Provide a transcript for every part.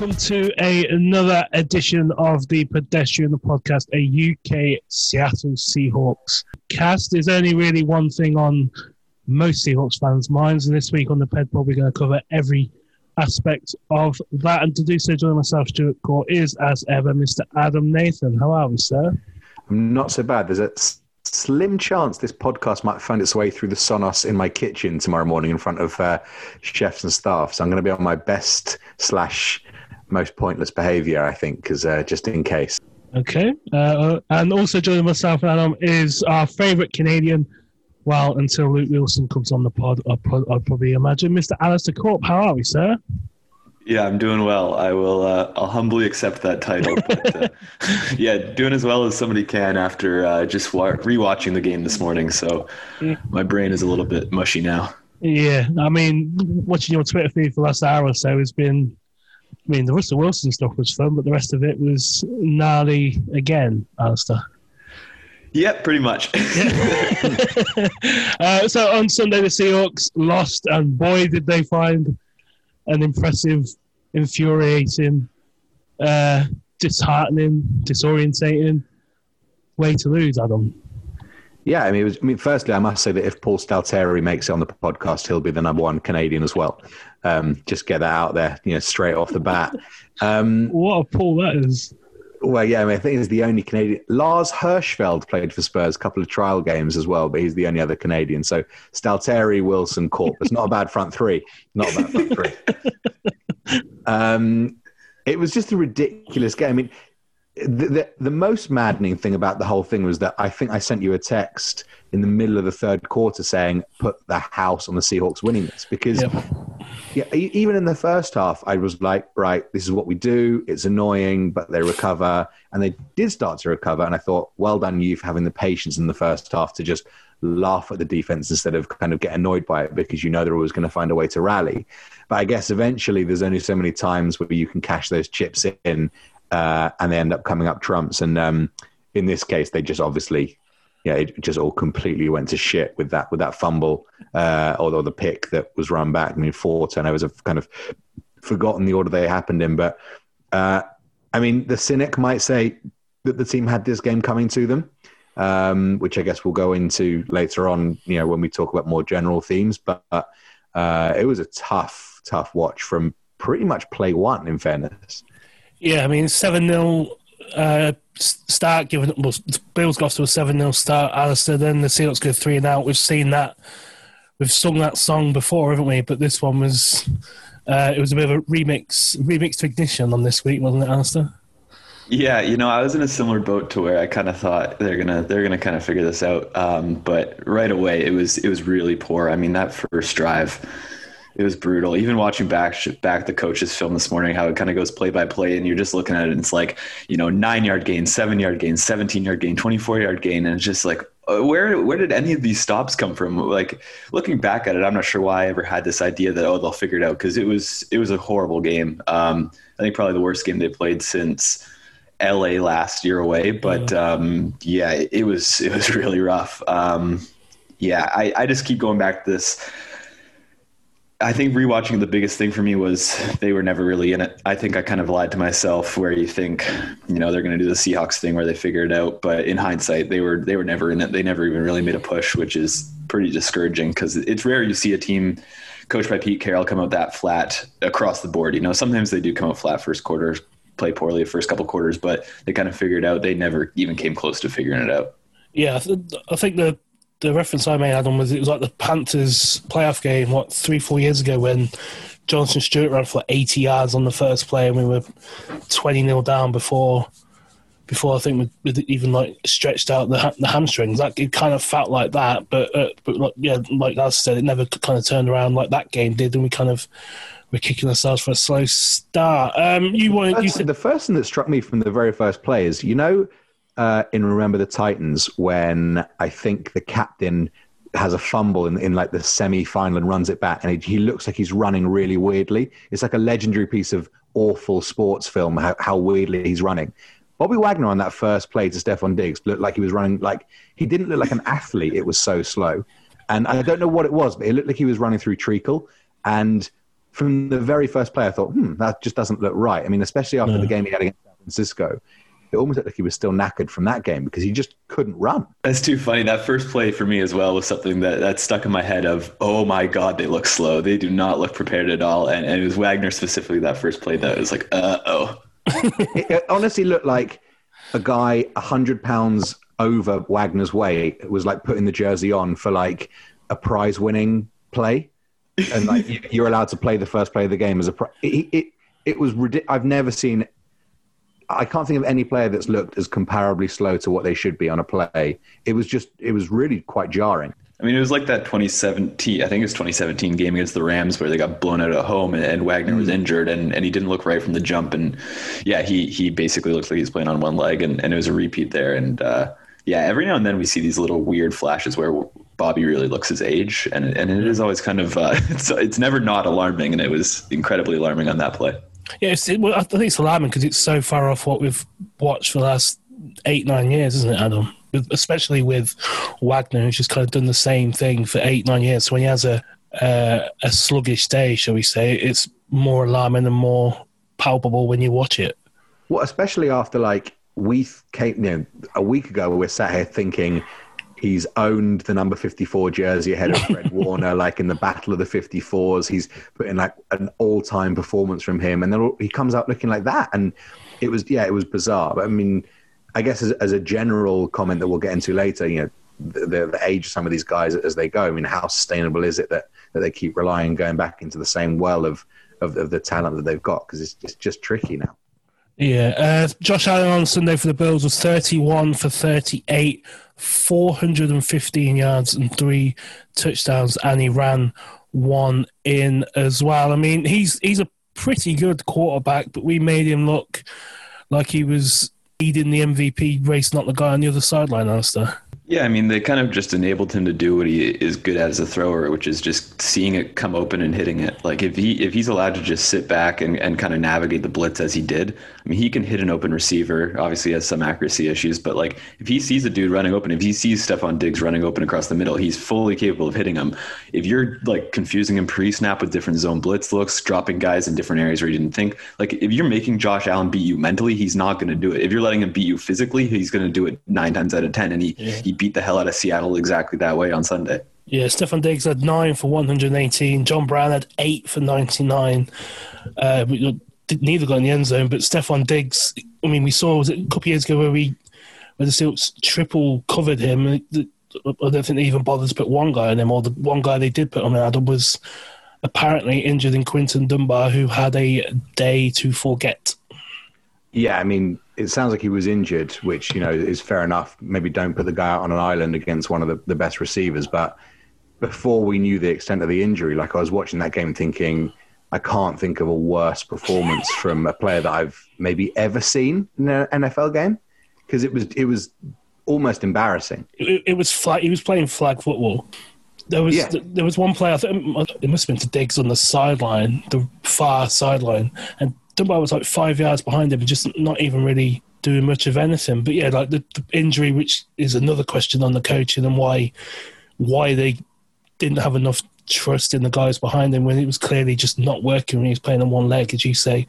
welcome to a, another edition of the Pedestrian Podcast, a UK Seattle Seahawks cast. There's only really one thing on most Seahawks fans' minds, and this week on the Ped Pod, we're going to cover every aspect of that. And to do so, join myself, Stuart Court, is as ever Mr. Adam Nathan. How are we, sir? I'm not so bad. There's a slim chance this podcast might find its way through the Sonos in my kitchen tomorrow morning in front of uh, chefs and staff. So I'm going to be on my best slash most pointless behaviour, I think, because uh, just in case. Okay, uh, and also joining myself and Adam is our favourite Canadian. Well, until Luke Wilson comes on the pod, I'd, I'd probably imagine Mr. Alistair Corp. How are we, sir? Yeah, I'm doing well. I will. Uh, I'll humbly accept that title. But, uh, yeah, doing as well as somebody can after uh, just wa- rewatching the game this morning. So my brain is a little bit mushy now. Yeah, I mean, watching your Twitter feed for the last hour or so has been. I mean, the Russell Wilson stuff was fun, but the rest of it was gnarly again, Alistair. Yep, pretty much. uh, so on Sunday, the Seahawks lost, and boy, did they find an impressive, infuriating, uh, disheartening, disorientating way to lose, Adam. Yeah, I mean, was, I mean, firstly, I must say that if Paul Stalteri makes it on the podcast, he'll be the number one Canadian as well. Um, just get that out there, you know, straight off the bat. Um, what a pull that is! Well, yeah, I mean, I think he's the only Canadian. Lars Hirschfeld played for Spurs, a couple of trial games as well, but he's the only other Canadian. So Stalteri, Wilson, Corp. It's not a bad front three. Not a bad front three. um, it was just a ridiculous game. I mean, the, the, the most maddening thing about the whole thing was that I think I sent you a text in the middle of the third quarter saying put the house on the Seahawks winning this because yep. yeah, even in the first half I was like right this is what we do. It's annoying but they recover. And they did start to recover and I thought well done you for having the patience in the first half to just laugh at the defense instead of kind of get annoyed by it because you know they're always going to find a way to rally. But I guess eventually there's only so many times where you can cash those chips in uh, and they end up coming up trumps. And um, in this case they just obviously yeah, it just all completely went to shit with that with that fumble, uh, although the pick that was run back. I mean, four turnovers. I've kind of forgotten the order they happened in, but uh, I mean, the cynic might say that the team had this game coming to them, um, which I guess we'll go into later on. You know, when we talk about more general themes, but uh, it was a tough, tough watch from pretty much play one. In fairness, yeah, I mean, seven 0 uh, start, giving well, Bills got to a 7 0 start, Alistair, then the Seahawks go 3 and out. We've seen that. We've sung that song before, haven't we? But this one was. Uh, it was a bit of a remix, remix to Ignition on this week, wasn't it, Alistair? Yeah, you know, I was in a similar boat to where I kind of thought they're gonna they're gonna kind of figure this out, um, but right away it was it was really poor. I mean, that first drive, it was brutal. Even watching back back the coach's film this morning, how it kind of goes play by play, and you're just looking at it, and it's like you know nine yard gain, seven yard gain, seventeen yard gain, twenty four yard gain, and it's just like uh, where where did any of these stops come from? Like looking back at it, I'm not sure why I ever had this idea that oh they'll figure it out because it was it was a horrible game. Um, I think probably the worst game they played since. LA last year away, but um, yeah, it was it was really rough. Um, yeah, I, I just keep going back to this I think rewatching the biggest thing for me was they were never really in it. I think I kind of lied to myself where you think, you know, they're going to do the Seahawks thing where they figure it out, but in hindsight, they were they were never in it. They never even really made a push, which is pretty discouraging because it's rare you see a team coached by Pete Carroll come out that flat across the board. You know, sometimes they do come out flat first quarter, play poorly the first couple quarters, but they kind of figured out. They never even came close to figuring it out. Yeah, I think the the reference I made, Adam, was it was like the Panthers playoff game, what, three, four years ago when Jonathan Stewart ran for 80 yards on the first play and we were 20 0 down before before I think we even like stretched out the the hamstrings. Like it kind of felt like that, but uh, but like, yeah, like I said, it never kind of turned around like that game did, and we kind of we're kicking ourselves for a slow start. Um, you want you said the first thing that struck me from the very first play is you know uh, in Remember the Titans when I think the captain has a fumble in, in like the semi final and runs it back, and he, he, looks like he's running really weirdly. It's like a legendary piece of awful sports film, how, how weirdly he's running. Bobby Wagner on that first play to Stefon Diggs looked like he was running like he didn't look like an athlete. It was so slow, and I don't know what it was, but it looked like he was running through treacle. And from the very first play, I thought, hmm, that just doesn't look right. I mean, especially after No. the game he had against San Francisco, it almost looked like he was still knackered from that game because he just couldn't run. That's too funny. That first play for me as well was something that, that stuck in my head of, oh my God, they look slow. They do not look prepared at all. And, and it was Wagner specifically that first play that was like, uh oh. it, it honestly looked like a guy hundred pounds over Wagner's weight was like putting the jersey on for like a prize-winning play, and like you- you're allowed to play the first play of the game as a. Pri- it, it it was ridiculous. I've never seen. I can't think of any player that's looked as comparably slow to what they should be on a play. It was just, it was really quite jarring. I mean, it was like that 2017, I think it was 2017 game against the Rams where they got blown out at home and, and Wagner was injured and, and he didn't look right from the jump. And yeah, he, he basically looked like he was playing on one leg and, and it was a repeat there. And uh, yeah, every now and then we see these little weird flashes where Bobby really looks his age. And, and it is always kind of, uh, it's, it's never not alarming. And it was incredibly alarming on that play. Yeah, it, well, I think it's alarming because it's so far off what we've watched for the last eight, nine years, isn't it, Adam? Especially with Wagner, who's just kind of done the same thing for eight, nine years. So when he has a uh, a sluggish day, shall we say, it's more alarming and more palpable when you watch it. Well, especially after like we came, you know, a week ago, we're sat here thinking he's owned the number 54 jersey ahead of Fred Warner, like in the battle of the 54s. He's put in like an all time performance from him. And then all- he comes out looking like that. And it was, yeah, it was bizarre. But I mean, I guess as, as a general comment that we'll get into later, you know, the, the, the age of some of these guys as they go. I mean, how sustainable is it that, that they keep relying, going back into the same well of, of, of the talent that they've got? Because it's, it's just tricky now. Yeah, uh, Josh Allen on Sunday for the Bills was 31 for 38, 415 yards and three touchdowns, and he ran one in as well. I mean, he's he's a pretty good quarterback, but we made him look like he was leading the MVP race, not the guy on the other sideline, Alistair. Yeah, I mean, they kind of just enabled him to do what he is good at as a thrower, which is just seeing it come open and hitting it. Like if he if he's allowed to just sit back and, and kind of navigate the blitz as he did, I mean, he can hit an open receiver. Obviously, he has some accuracy issues, but like if he sees a dude running open, if he sees Stefon Diggs running open across the middle, he's fully capable of hitting him. If you're like confusing him pre-snap with different zone blitz looks, dropping guys in different areas where you didn't think, like if you're making Josh Allen beat you mentally, he's not going to do it. If you're letting him beat you physically, he's going to do it nine times out of ten, and he he beat the hell out of Seattle exactly that way on Sunday. Yeah, Stefon Diggs had nine for 118. John Brown had eight for 99. Uh, we- neither got in the end zone, but Stefon Diggs, I mean, we saw was it a couple of years ago where we where the Seahawks triple covered him. I don't think they even bothered to put one guy on him, or the one guy they did put on Adam, was apparently injured in Quinton Dunbar, who had a day to forget. Yeah, I mean, it sounds like he was injured, which you know is fair enough. Maybe don't put the guy out on an island against one of the, the best receivers. But before we knew the extent of the injury, like I was watching that game, thinking I can't think of a worse performance from a player that I've maybe ever seen in an NFL game because it was it was almost embarrassing. It, it was flag. He was playing flag football. There was Yeah. there was one player. I think it must have been to Diggs on the sideline, the far sideline, and Dunbar was like five yards behind him, and just not even really doing much of anything. But yeah, like the, the injury, which is another question on the coaching and why why they didn't have enough trust in the guys behind him when it was clearly just not working when he was playing on one leg, as you say,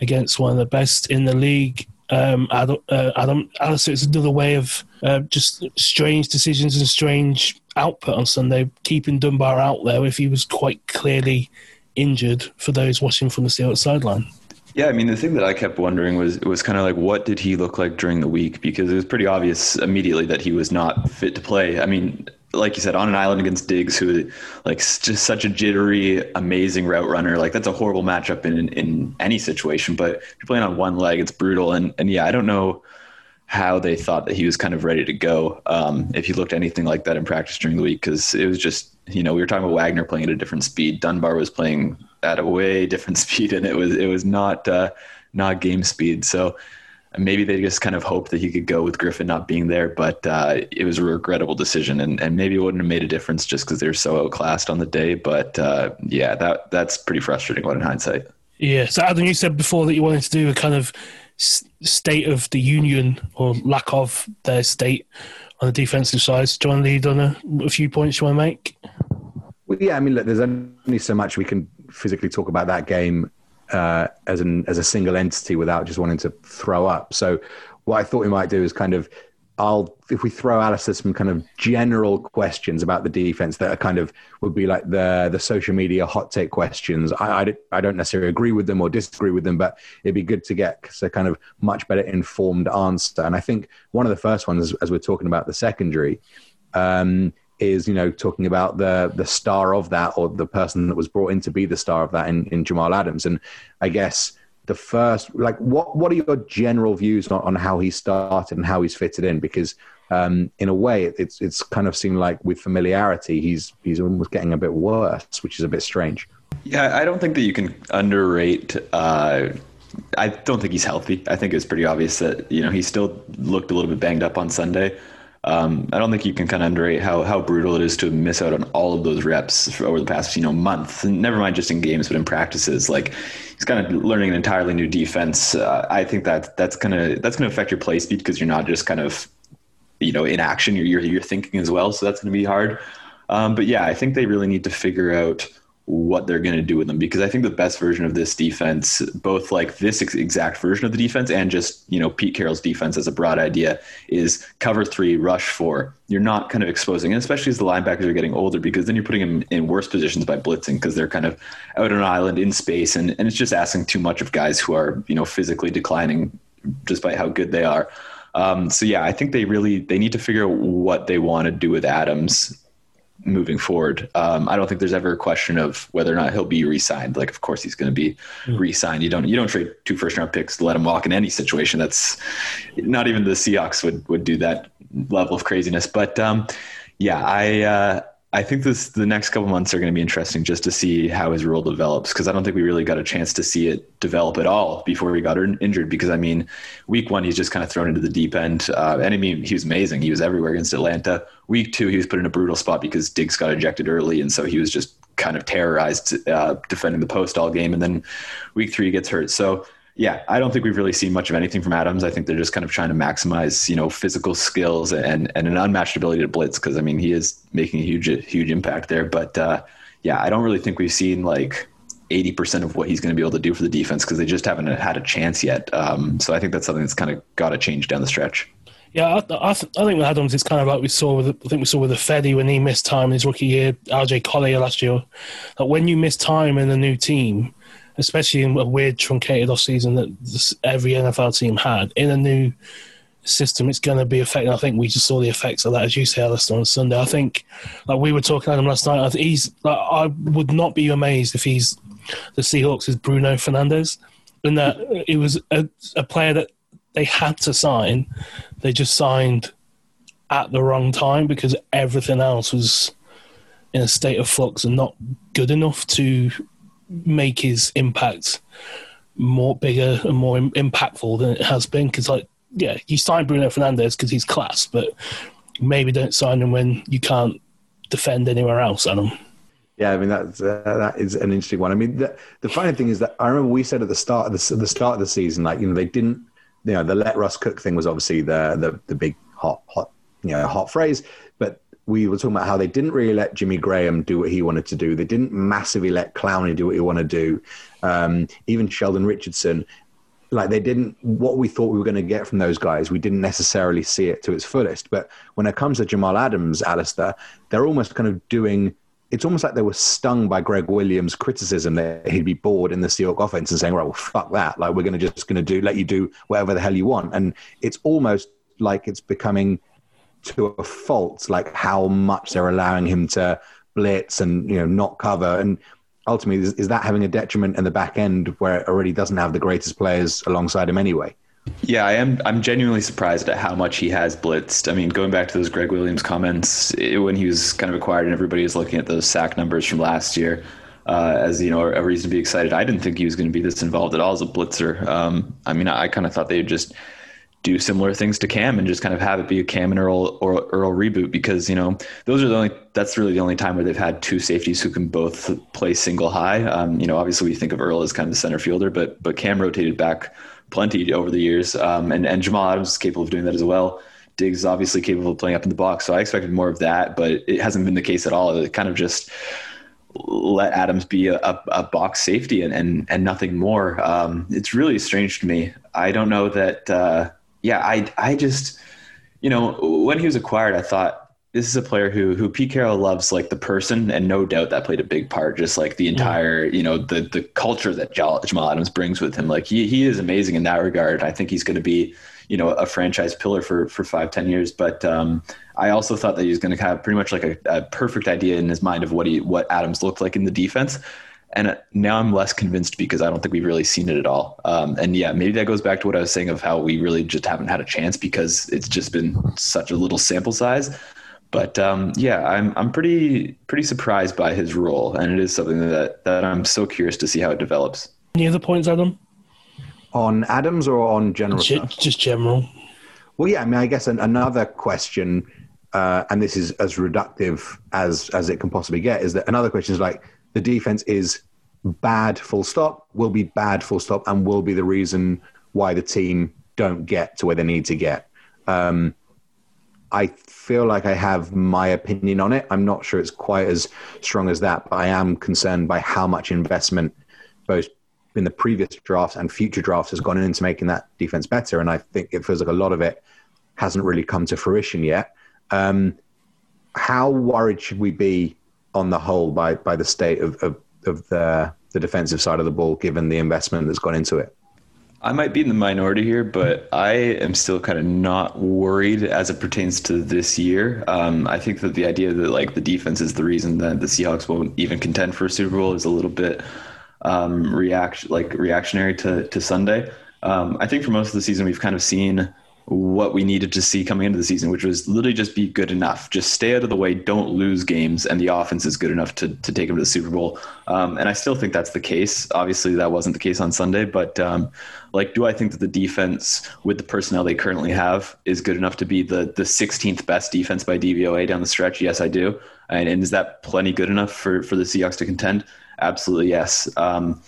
against one of the best in the league. Um, Adam, uh, Adam Alistair, it's another way of uh, just strange decisions and strange output on Sunday, keeping Dunbar out there if he was quite clearly injured for those watching from the Steelers sideline. Yeah, I mean, the thing that I kept wondering was it was kind of like, what did he look like during the week? Because it was pretty obvious immediately that he was not fit to play. I mean, like you said, on an island against Diggs, who like just such a jittery, amazing route runner. Like that's a horrible matchup in in any situation. But if you're playing on one leg, it's brutal. And and yeah, I don't know how they thought that he was kind of ready to go. Um, if he looked anything like that in practice during the week, because it was just you know we were talking about Wagner playing at a different speed. Dunbar was playing at a way different speed, and it was it was not uh, not game speed. So maybe they just kind of hoped that he could go with Griffin not being there, but uh, it was a regrettable decision, and, and maybe it wouldn't have made a difference just because they're so outclassed on the day. But uh, yeah, that that's pretty frustrating. One in hindsight. Yeah. So Adam, you said before that you wanted to do a kind of state of the union or lack of their state on the defensive side. So do you want to lead on a, a few points you want to make? Well, yeah, I mean, look, there's only so much we can physically talk about that game uh, as an as a single entity without just wanting to throw up. So what I thought we might do is kind of I'll if we throw Alistair some kind of general questions about the defense that are kind of would be like the the social media hot take questions. I, I, I don't necessarily agree with them or disagree with them, but it'd be good to get a kind of much better informed answer. And I think one of the first ones, as we're talking about the secondary, um, is you know talking about the the star of that or the person that was brought in to be the star of that in, in Jamal Adams. And I guess the first like what what are your general views on, on how he started and how he's fitted in? Because um, in a way it's it's kind of seemed like with familiarity he's he's almost getting a bit worse which is a bit strange. Yeah i don't think that you can underrate uh, i don't think he's healthy. I think it's pretty obvious that you know he still looked a little bit banged up on sunday um, I don't think you can kind of underrate how how brutal it is to miss out on all of those reps over the past you know month. Never mind just in games, but in practices. Like he's kind of learning an entirely new defense. Uh, I think that that's gonna that's gonna affect your play speed because you're not just kind of you know in action. You're you're, you're thinking as well, so that's gonna be hard. Um, but yeah, I think they really need to figure out what they're going to do with them because I think the best version of this defense, both like this exact version of the defense and just you know Pete Carroll's defense as a broad idea, is cover three, rush four. You're not kind of exposing, and especially as the linebackers are getting older, because then you're putting them in worse positions by blitzing because they're kind of out on an island in space, and and it's just asking too much of guys who are you know physically declining, despite how good they are. Um, so yeah, I think they really they need to figure out what they want to do with Adams moving forward. Um, I don't think there's ever a question of whether or not he'll be re-signed. Like, of course, he's going to be mm. re-signed. You don't you don't trade two first round picks to let him walk in any situation. That's not even the Seahawks would would do that level of craziness. But um, yeah, I. Uh, I think this the next couple months are going to be interesting just to see how his role develops because I don't think we really got a chance to see it develop at all before he got injured. Because I mean, week one he's just kind of thrown into the deep end, uh, and I mean he was amazing. He was everywhere against Atlanta. Week two he was put in a brutal spot because Diggs got ejected early, and so he was just kind of terrorized uh, defending the post all game. And then week three he gets hurt. So yeah, I don't think we've really seen much of anything from Adams. I think they're just kind of trying to maximize, you know, physical skills and and an unmatched ability to blitz because I mean he is making a huge huge impact there. But uh, yeah, I don't really think we've seen like eighty percent of what he's going to be able to do for the defense because they just haven't had a chance yet. Um, so I think that's something that's kind of got to change down the stretch. Yeah, I, I, I, think with Adams, it's kind of like we saw with I think we saw with the Feddy when he missed time in his rookie year, LJ Collier last year. That when you miss time in a new team, especially in a weird truncated off season that this, every NFL team had in a new system, it's going to be affecting. I think we just saw the effects of that, as you say, Alistair, on Sunday. I think, like we were talking about him last night, I he's. Like, I would not be amazed if he's the Seahawks is Bruno Fernandes, in that it was a, a player that they had to sign. They just signed at the wrong time because everything else was in a state of flux and not good enough to make his impact more bigger and more impactful than it has been. Because, like, yeah, you sign Bruno Fernandes because he's class, but maybe don't sign him when you can't defend anywhere else on him. Yeah, I mean that's uh, that is an interesting one. I mean, the, the funny thing is that I remember we said at the start of the, the start of the season, like you know, they didn't, you know, the let Russ cook thing was obviously the the the big hot hot you know hot phrase, but we were talking about how they didn't really let Jimmy Graham do what he wanted to do. They didn't massively let Clowney do what he wanted to do. Um, even Sheldon Richardson, like they didn't what we thought we were going to get from those guys. We didn't necessarily see it to its fullest. But when it comes to Jamal Adams, Alistair, they're almost kind of doing. It's almost like they were stung by Gregg Williams' criticism that he'd be bored in the Seahawks offense and saying, "Right, well, fuck that. Like we're going to just going to do let you do whatever the hell you want." And it's almost like it's becoming to a fault, like how much they're allowing him to blitz and you know not cover. And ultimately, is, is that having a detriment in the back end where it already doesn't have the greatest players alongside him anyway? Yeah, I am. I'm genuinely surprised at how much he has blitzed. I mean, going back to those Gregg Williams comments it, when he was kind of acquired, and everybody was looking at those sack numbers from last year uh, as you know a reason to be excited. I didn't think he was going to be this involved at all as a blitzer. Um, I mean, I, I kind of thought they'd just do similar things to Cam and just kind of have it be a Cam and Earl or Earl reboot because you know those are the only that's really the only time where they've had two safeties who can both play single high. Um, you know, obviously we think of Earl as kind of the center fielder, but but Cam rotated back plenty over the years, um, and and Jamal Adams is capable of doing that as well. Diggs is obviously capable of playing up in the box, so I expected more of that, but it hasn't been the case at all. It kind of just let Adams be a, a, box safety and, and, and nothing more. Um, it's really strange to me. I don't know that. Uh, yeah, I I just you know when he was acquired, I thought this is a player who who Pete Carroll loves like the person, and no doubt that played a big part. Just like the entire, you know, the the culture that Jamal Adams brings with him. Like he he is amazing in that regard. I think he's going to be, you know, a franchise pillar for for five ten years. But um, I also thought that he was going to have pretty much like a, a perfect idea in his mind of what he what Adams looked like in the defense. And now I'm less convinced because I don't think we've really seen it at all. Um, and yeah, maybe that goes back to what I was saying of how we really just haven't had a chance because it's just been such a little sample size. But um, yeah, I'm I'm pretty pretty surprised by his role, and it is something that that I'm so curious to see how it develops. Any other points, Adam? On Adams or on general? Just, just general. Well, yeah. I mean, I guess an, another question, uh, and this is as reductive as as it can possibly get, is that another question is like the defense is bad, full stop, will be bad, full stop, and will be the reason why the team don't get to where they need to get. Um, I feel like I have my opinion on it. I'm not sure it's quite as strong as that, but I am concerned by how much investment both in the previous drafts and future drafts has gone into making that defense better. And I think it feels like a lot of it hasn't really come to fruition yet. Um, how worried should we be on the whole by, by the state of, of, of the, the defensive side of the ball, given the investment that's gone into it? I might be in the minority here, but I am still kind of not worried as it pertains to this year. Um, I think that the idea that like the defense is the reason that the Seahawks won't even contend for a Super Bowl is a little bit um, like reactionary to to Sunday. Um, I think for most of the season we've kind of seen what we needed to see coming into the season, which was literally just be good enough. Just stay out of the way, don't lose games, and the offense is good enough to, to take them to the Super Bowl. Um, and I still think that's the case. Obviously, that wasn't the case on Sunday, but um, like, do I think that the defense, with the personnel they currently have, is good enough to be the the 16th best defense by DVOA down the stretch? Yes, I do. And, and is that plenty good enough for for the Seahawks to contend? Absolutely, yes. Um,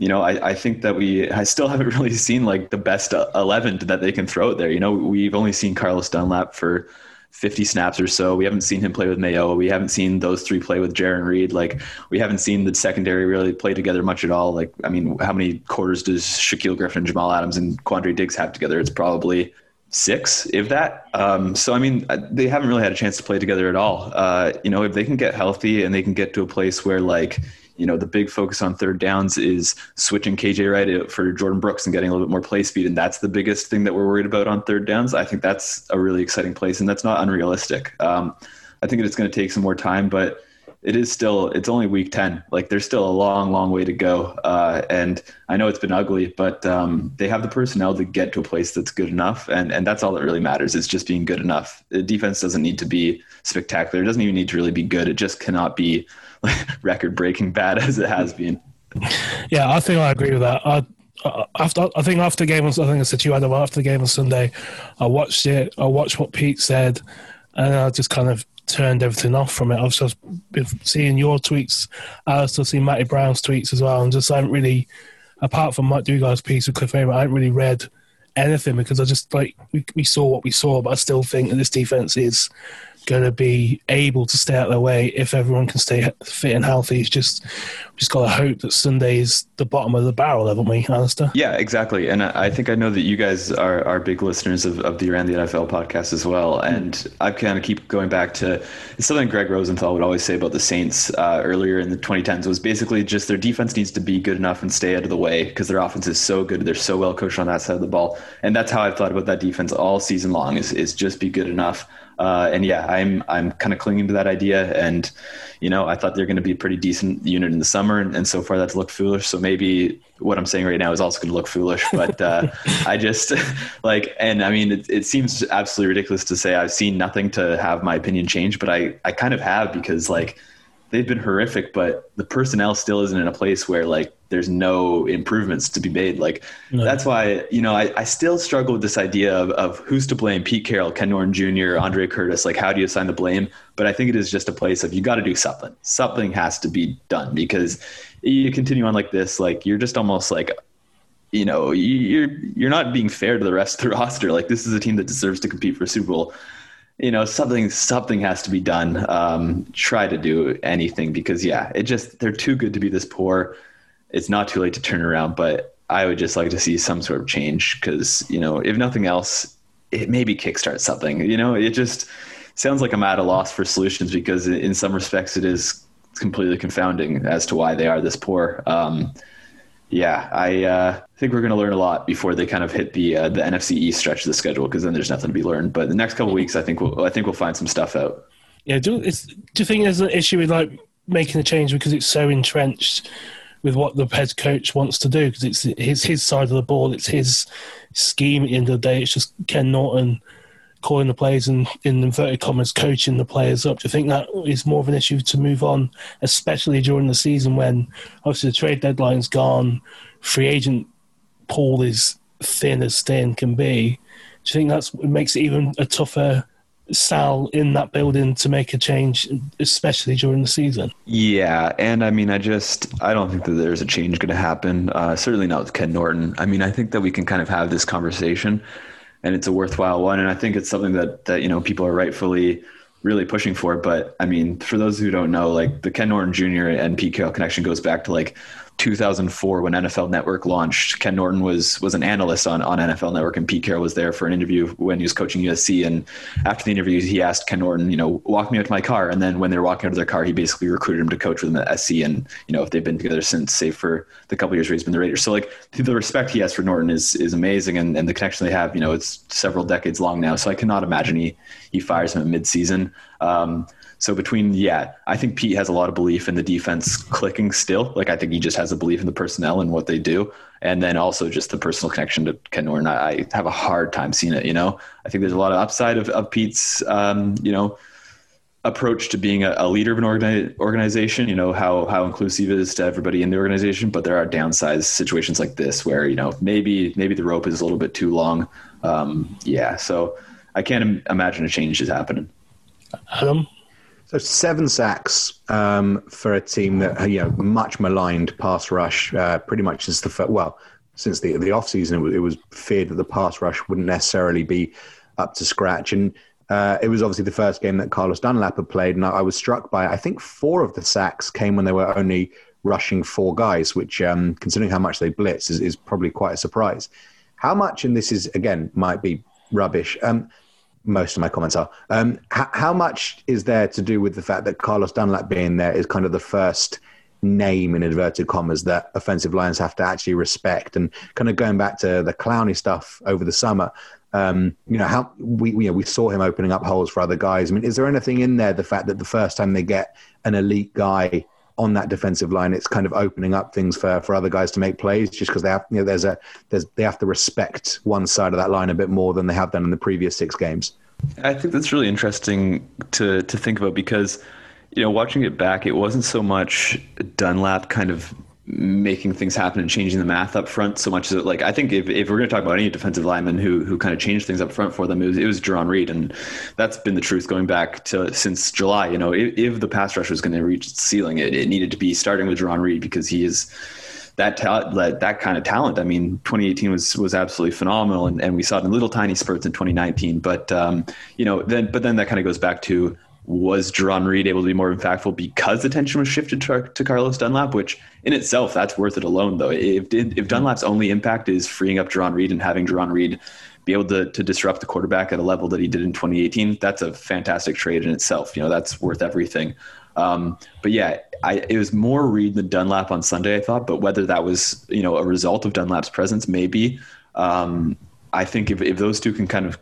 you know, I, I think that we I still haven't really seen like the best 11 that they can throw out there. You know, we've only seen Carlos Dunlap for 50 snaps or so. We haven't seen him play with Mayo. We haven't seen those three play with Jarran Reed. Like we haven't seen the secondary really play together much at all. Like I mean, how many quarters does Shaquill Griffin, Jamal Adams, and Quandre Diggs have together? It's probably six, if that. Um, so I mean, they haven't really had a chance to play together at all. Uh, you know, if they can get healthy and they can get to a place where like you know, the big focus on third downs is switching KJ Wright for Jordyn Brooks and getting a little bit more play speed. And that's the biggest thing that we're worried about on third downs. I think that's a really exciting place, and that's not unrealistic. Um, I think it's going to take some more time, but it is still it's only week 10 like there's still a long long way to go uh, and i know it's been ugly but um, they have the personnel to get to a place that's good enough and and that's all that really matters is just being good enough the defense doesn't need to be spectacular it doesn't even need to really be good it just cannot be record breaking bad as it has been. Yeah, I think I agree with that. I, after I think after the game, I think I said to you, Adam, after the game on Sunday, I watched it. I watched what Pete said, and I just kind of turned everything off from it. I've just been seeing your tweets, I still see Matty Brown's tweets as well, and just I haven't really, apart from Mike Dugar's piece with Cliff Hamer, I haven't really read anything because I just like we, we saw what we saw, but I still think that this defense is going to be able to stay out of their way if everyone can stay fit and healthy. It's just just got to hope that Sunday is the bottom of the barrel, haven't we, Alistair? Yeah, exactly. And I think I know that you guys are, are big listeners of, of the Around the NFL podcast as well. And I kind of keep going back to something Gregg Rosenthal would always say about the Saints uh, earlier in the 2010s was basically just their defense needs to be good enough and stay out of the way because their offense is so good. They're so well coached on that side of the ball. And that's how I've thought about that defense all season long is, is just be good enough uh, and yeah, I'm I'm kind of clinging to that idea. And you know, I thought they're going to be a pretty decent unit in the summer, and, and, so far that's looked foolish. So maybe what I'm saying right now is also going to look foolish. But uh, I just like, and I mean, it, it seems absolutely ridiculous to say I've seen nothing to have my opinion change, but I I kind of have because like they've been horrific, but the personnel still isn't in a place where like there's no improvements to be made. Like no. that's why you know I, I still struggle with this idea of, of who's to blame: Pete Carroll, Ken Norton Jr., Andre Curtis. Like how do you assign the blame? But I think it is just a place of you got to do something. Something has to be done because you continue on like this, like you're just almost like you know you're you're not being fair to the rest of the roster. Like this is a team that deserves to compete for a Super Bowl you know something something has to be done. Um, try to do anything because yeah, it just they're too good to be this poor. It's not too late to turn around, but I would just like to see some sort of change because you know if nothing else, it maybe kickstart something. You know, it just sounds like I'm at a loss for solutions because in some respects it is completely confounding as to why they are this poor. Um, yeah, I uh, think we're going to learn a lot before they kind of hit the uh, the NFC East stretch of the schedule because then there's nothing to be learned. But the next couple weeks, I think we'll I think we'll find some stuff out. Yeah, do, do you think there's an issue with like making a change because it's so entrenched with what the head coach wants to do because it's his his side of the ball, it's his scheme. At the end of the day, it's just Ken Norton calling the players and in inverted commas coaching the players up. Do you think that is more of an issue to move on, especially during the season when obviously the trade deadline's gone, free agent pool is thin as thin can be? Do you think that's what makes it even a tougher sell in that building to make a change, especially during the season. Yeah, and I mean, I just I don't think that there's a change going to happen. Uh, certainly not with Ken Norton. I mean, I think that we can kind of have this conversation and it's a worthwhile one. And I think it's something that that you know people are rightfully really pushing for. But I mean, for those who don't know, like the Ken Norton Jr. and Pete Carroll connection goes back to like 2004 when NFL Network launched. Ken Norton was was an analyst on, on NFL Network, and Pete Carroll was there for an interview when he was coaching USC. And after the interview, he asked Ken Norton, you know, walk me out to my car. And then when they were walking out of their car, he basically recruited him to coach with him at SC. And you know, if they've been together since, save for the couple years where he's been the Raiders. So like the respect he has for Norton is is amazing, and, and the connection they have, you know, it's several decades long now. So I cannot imagine he he fires him at midseason. Um, so between yeah, I think Pete has a lot of belief in the defense clicking still. Like I think he just has a belief in the personnel and what they do, and then also just the personal connection to Ken Norton. I, I have a hard time seeing it. You know, I think there's a lot of upside of, of Pete's um, you know approach to being a, a leader of an organi- organization. You know how how inclusive it is to everybody in the organization, but there are downside situations like this where you know maybe maybe the rope is a little bit too long. Um, yeah, so I can't Im- imagine a change is happening. Adam, so seven sacks um, for a team that you know much maligned pass rush, uh, pretty much since the well since the the off season. It was, it was, feared that the pass rush wouldn't necessarily be up to scratch, and uh, it was obviously the first game that Carlos Dunlap had played, and I, I was struck by I think four of the sacks came when they were only rushing four guys, which um, considering how much they blitz is, is probably quite a surprise. How much, and this is again might be rubbish. Um, most of my comments are. Um, how, how, much is there to do with the fact that Carlos Dunlap being there is kind of the first name in inverted commas that offensive lines have to actually respect? And kind of going back to the Clowney stuff over the summer, um, you know how we you know, we saw him opening up holes for other guys. I mean, is there anything in there the fact that the first time they get an elite guy on that defensive line, it's kind of opening up things for, for other guys to make plays just because they have, you know, there's a, there's, they have to respect one side of that line a bit more than they have done in the previous six games. I think that's really interesting to, to think about because, you know, watching it back, it wasn't so much Dunlap kind of making things happen and changing the math up front so much that like I think if, if we're going to talk about any defensive lineman who who kind of changed things up front for them it was, it was Jarran Reed and that's been the truth going back to since July you know if, if the pass rush was going to reach its ceiling it, it needed to be starting with Jarran Reed because he is that talent that, that kind of talent. I mean 2018 was was absolutely phenomenal and, and we saw it in little tiny spurts in 2019 but um, you know then but then that kind of goes back to was Jarran Reed able to be more impactful because the attention was shifted to, to, Carlos Dunlap, which in itself, that's worth it alone, though. If, if Dunlap's only impact is freeing up Jarran Reed and having Jarran Reed be able to, to disrupt the quarterback at a level that he did in 2018, that's a fantastic trade in itself. You know, that's worth everything. Um, but yeah, I, it was more Reed than Dunlap on Sunday, I thought, but whether that was, you know, a result of Dunlap's presence, maybe. Um, I think if, if those two can kind of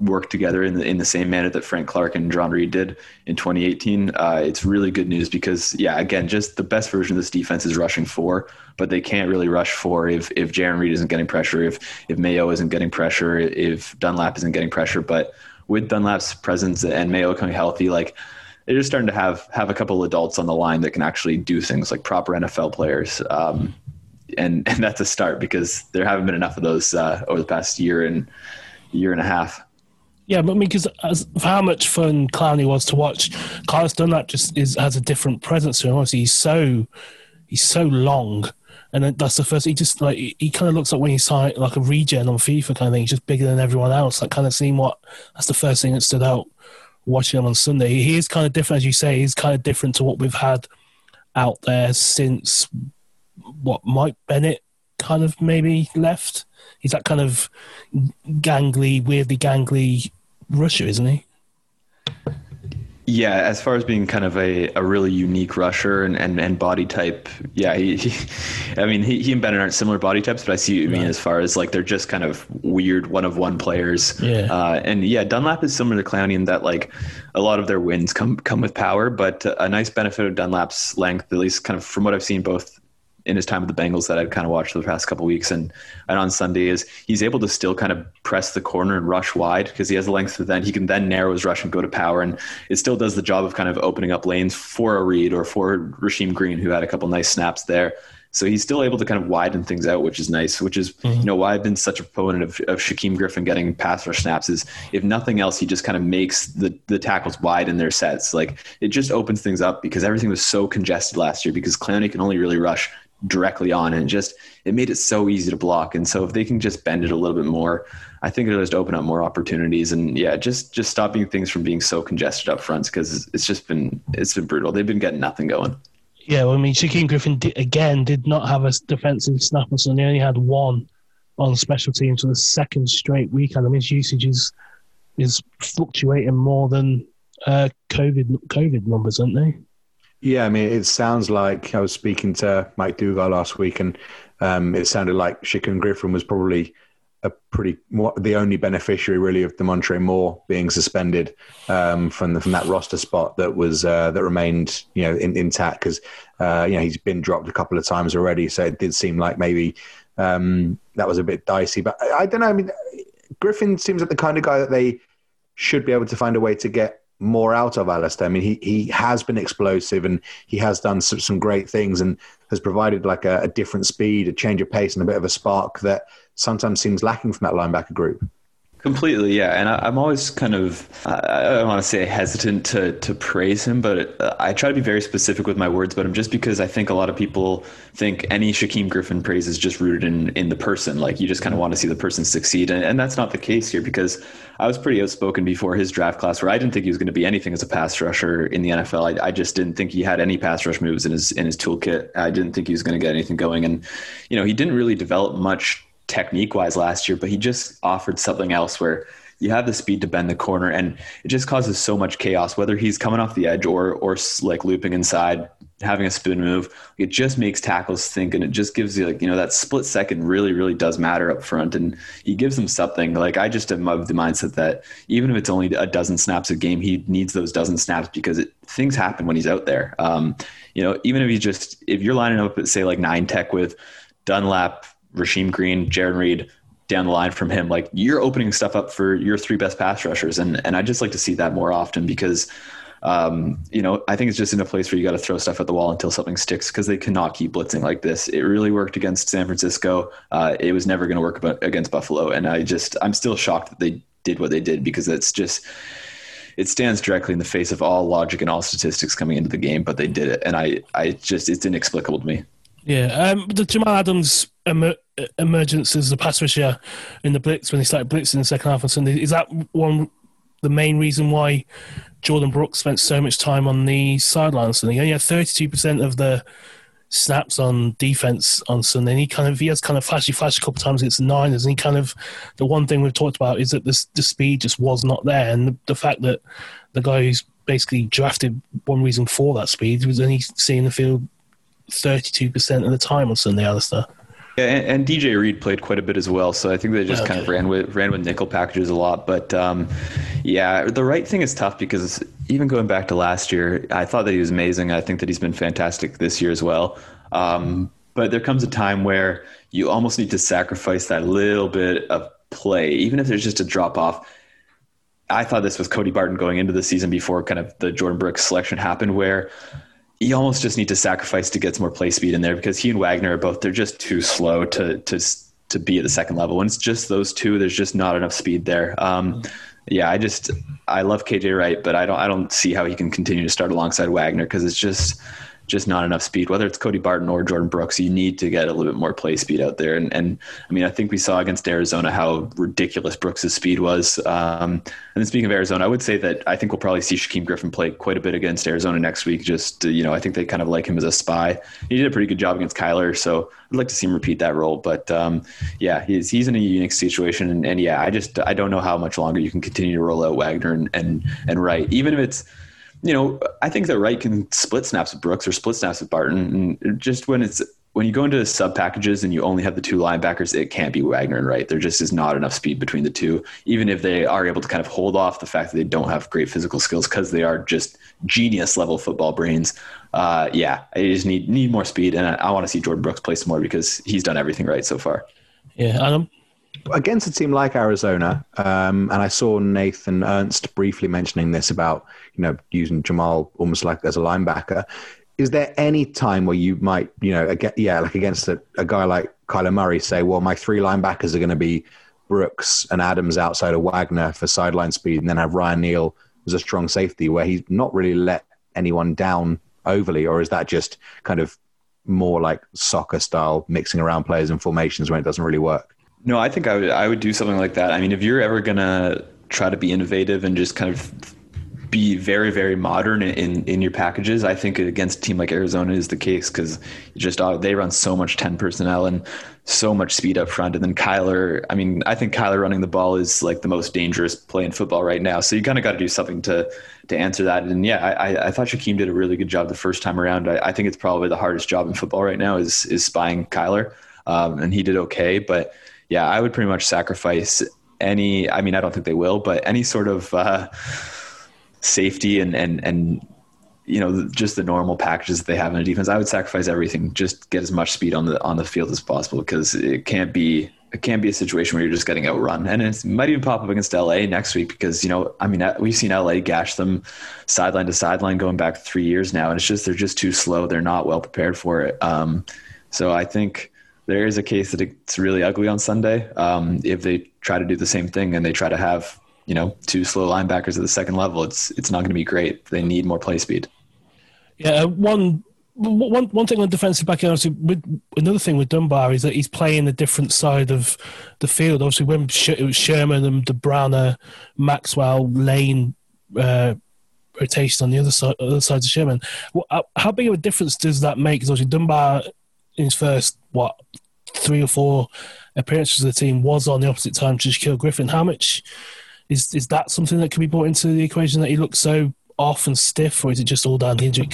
work together in the in the same manner that Frank Clark and Jarran Reed did in 2018. Uh, it's really good news because yeah, again, just the best version of this defense is rushing four, but they can't really rush four if if Jarran Reed isn't getting pressure, if if Mayo isn't getting pressure, if Dunlap isn't getting pressure. But with Dunlap's presence and Mayo coming healthy, like they're just starting to have have a couple adults on the line that can actually do things like proper NFL players. Um, and, and that's a start because there haven't been enough of those uh, over the past year and year and a half. Yeah, but I mean, because how much fun Clowney was to watch, Carlos Dunlap just is has a different presence to him. Obviously, he's so he's so long And that's the first. He just like he, he kind of looks like when he's like a regen on FIFA kind of thing. He's just bigger than everyone else. That kind of seeing what that's the first thing that stood out watching him on Sunday. He is kind of different, as you say. He's kind of different to what we've had out there since what Mike Bennett kind of maybe left. He's that kind of gangly, weirdly gangly rusher, isn't he? Yeah, as far as being kind of a, a really unique rusher and, and, and body type, yeah, he, he I mean, he, he and Bennett aren't similar body types, but I see what you mean as far as like they're just kind of weird one of one players. Yeah. Uh, and yeah, Dunlap is similar to Clowney in that like a lot of their wins come come with power, but a nice benefit of Dunlap's length, at least kind of from what I've seen both in his time with the Bengals that I've kind of watched for the past couple weeks and and on Sunday is he's able to still kind of press the corner and rush wide because he has the length to then he can then narrow his rush and go to power and it still does the job of kind of opening up lanes for a Reed or for Rasheem Green who had a couple nice snaps there. So he's still able to kind of widen things out, which is nice. Which is mm-hmm. you know why I've been such a proponent of, of Shaquem Griffin getting pass rush snaps. Is if nothing else, he just kind of makes the the tackles wide in their sets. Like it just opens things up because everything was so congested last year because Clowney can only really rush directly on and just it made it so easy to block. And so if they can just bend it a little bit more i think it'll just open up more opportunities. And yeah just just stopping things from being so congested up front because it's just been it's been brutal. They've been getting nothing going. Yeah well, i mean shaquem griffin did, again did not have a defensive snapper so they only had one on special teams for the second straight weekend. I mean his usage is is fluctuating more than uh covid covid numbers aren't they yeah, I mean, it sounds like I was speaking to Mike Dugar last week, and um, it sounded like Shaquem Griffin was probably a pretty the only beneficiary really of Damontre Moore being suspended um, from the, from that roster spot that was uh, that remained you know in, intact because uh, you know he's been dropped a couple of times already, so it did seem like maybe um, that was a bit dicey. But I, I don't know. I mean, Griffin seems like the kind of guy that they should be able to find a way to get more out of Alistair. I mean, he he has been explosive and he has done some, some great things and has provided like a, a, different speed, a change of pace, and a bit of a spark that sometimes seems lacking from that linebacker group. Completely, yeah. And I, am always kind of, I don't want to say hesitant to, to praise him, but uh, I try to be very specific with my words about him just because I think a lot of people think any Shaquem Griffin praise is just rooted in, in the person. Like you just kind of want to see the person succeed. And, and that's not the case here because I was pretty outspoken before his draft class where I didn't think he was going to be anything as a pass rusher in the NFL. I, I just didn't think he had any pass rush moves in his, in his toolkit. I didn't think he was going to get anything going. And, you know, he didn't really develop much technique wise last year, but he just offered something else where you have the speed to bend the corner and it just causes so much chaos, whether he's coming off the edge or, or like looping inside, having a spin move. It just makes tackles think and it just gives you like, you know, that split second really, really does matter up front. And he gives them something like, I just am of the mindset that even if it's only a dozen snaps a game, he needs those dozen snaps because it, things happen when he's out there. Um, you know, even if he's just, if you're lining up at say like nine tech with Dunlap, Rasheem Green, Jarran Reed down the line from him, like you're opening stuff up for your three best pass rushers. And, and I just like to see that more often because, um, you know, I think it's just in a place where you got to throw stuff at the wall until something sticks because they cannot keep blitzing like this. It really worked against San Francisco. Uh, it was never going to work against Buffalo. And I just, I'm still shocked that they did what they did because it's just, it stands directly in the face of all logic and all statistics coming into the game, but they did it. And I, I just, it's inexplicable to me. Yeah, um, the Jamal Adams emer- emergence as the pass rusher in the blitz when he started blitzing in the second half on Sunday is that one the main reason why Jordyn Brooks spent so much time on the sidelines Sunday? He only had thirty two percent of the snaps on defense on Sunday. And he kind of he has kind of flashy flash a couple of times against the Niners, and he kind of the one thing we've talked about is that this the speed just was not there, and the, the fact that the guy who's basically drafted one reason for that speed was only seeing the field 32% of the time on Sunday, Alistair. Yeah, and, and, DJ Reed played quite a bit as well, so I think they just okay. kind of ran with ran with nickel packages a lot. But um, yeah, the Wright thing is tough because even going back to last year, I thought that he was amazing. I think that he's been fantastic this year as well. Um, but there comes a time where you almost need to sacrifice that little bit of play, even if there's just a drop off. I thought this was Cody Barton going into the season before kind of the Jordyn Brooks selection happened, where you almost just need to sacrifice to get some more play speed in there because he and Wagner are both they're just too slow to to to be at the second level. When it's just those two, there's just not enough speed there. Um, yeah, I just I love KJ Wright, but I don't I don't see how he can continue to start alongside Wagner because it's just just not enough speed. Whether it's Cody Barton or Jordyn Brooks, you need to get a little bit more play speed out there. And, and I mean, I think we saw against Arizona how ridiculous Brooks' speed was. Um, and then speaking of Arizona, I would say that I think we'll probably see Shaquem Griffin play quite a bit against Arizona next week. Just you know, I think they kind of like him as a spy. He did a pretty good job against Kyler, so I'd like to see him repeat that role. But um, yeah, he's he's in a unique situation, and, and yeah, I just I don't know how much longer you can continue to roll out Wagner and and, and Wright, even if it's you know, I think that Wright can split snaps with Brooks or split snaps with Barton. And just when it's when you go into sub packages and you only have the two linebackers, it can't be Wagner and Wright. There just is not enough speed between the two, even if they are able to kind of hold off the fact that they don't have great physical skills because they are just genius level football brains. Uh, yeah, I just need need more speed, and I, I want to see Jordyn Brooks play some more because he's done everything right so far. Yeah, Adam against a team like Arizona, um, and I saw Nathan Ernst briefly mentioning this about you know using Jamal almost like as a linebacker. Is there any time where you might you know again, yeah like against a, a guy like Kyler Murray say, well, my three linebackers are going to be Brooks and Adams outside of Wagner for sideline speed, and then have Ryan Neal as a strong safety where he's not really let anyone down overly, or is that just kind of more like soccer style mixing around players and formations when it doesn't really work? No, I think I would I would do something like that. I mean, if you're ever gonna try to be innovative and just kind of be very very modern in in your packages, I think against a team like Arizona is the case because just uh, they run so much ten personnel and so much speed up front. And then Kyler, I mean, I think Kyler running the ball is like the most dangerous play in football right now. So you kind of got to do something to to answer that. And yeah, I, I thought Shaquem did a really good job the first time around. I, I think it's probably the hardest job in football right now is is spying Kyler, um, and he did okay, but yeah, I would pretty much sacrifice any. I mean, I don't think they will, but any sort of uh, safety and and and you know just the normal packages that they have in a defense. I would sacrifice everything, just get as much speed on the on the field as possible because it can't be it can't be a situation where you're just getting outrun. And it might even pop up against LA next week because, you know, I mean, we've seen LA gash them sideline to sideline going back three years now. And it's just, they're just too slow. They're not well prepared for it. Um, so I think there is a case that it's really ugly on Sunday um, if they try to do the same thing and they try to have you know two slow linebackers at the second level. It's it's not going to be great. They need more play speed. Yeah, one one one thing on defensive back, end, obviously, with, another thing with Dunbar is that he's playing a different side of the field. Obviously, when it was Sherman and Browner, Maxwell, Lane uh, rotation on the other side, other sides of Sherman. Uh, how big of a difference does that make? Because obviously Dunbar in his first what three or four appearances of the team was on the opposite time to Shaquill Griffin. How much is is that something that can be brought into the equation that he looks so off and stiff, or is it just all down the injury?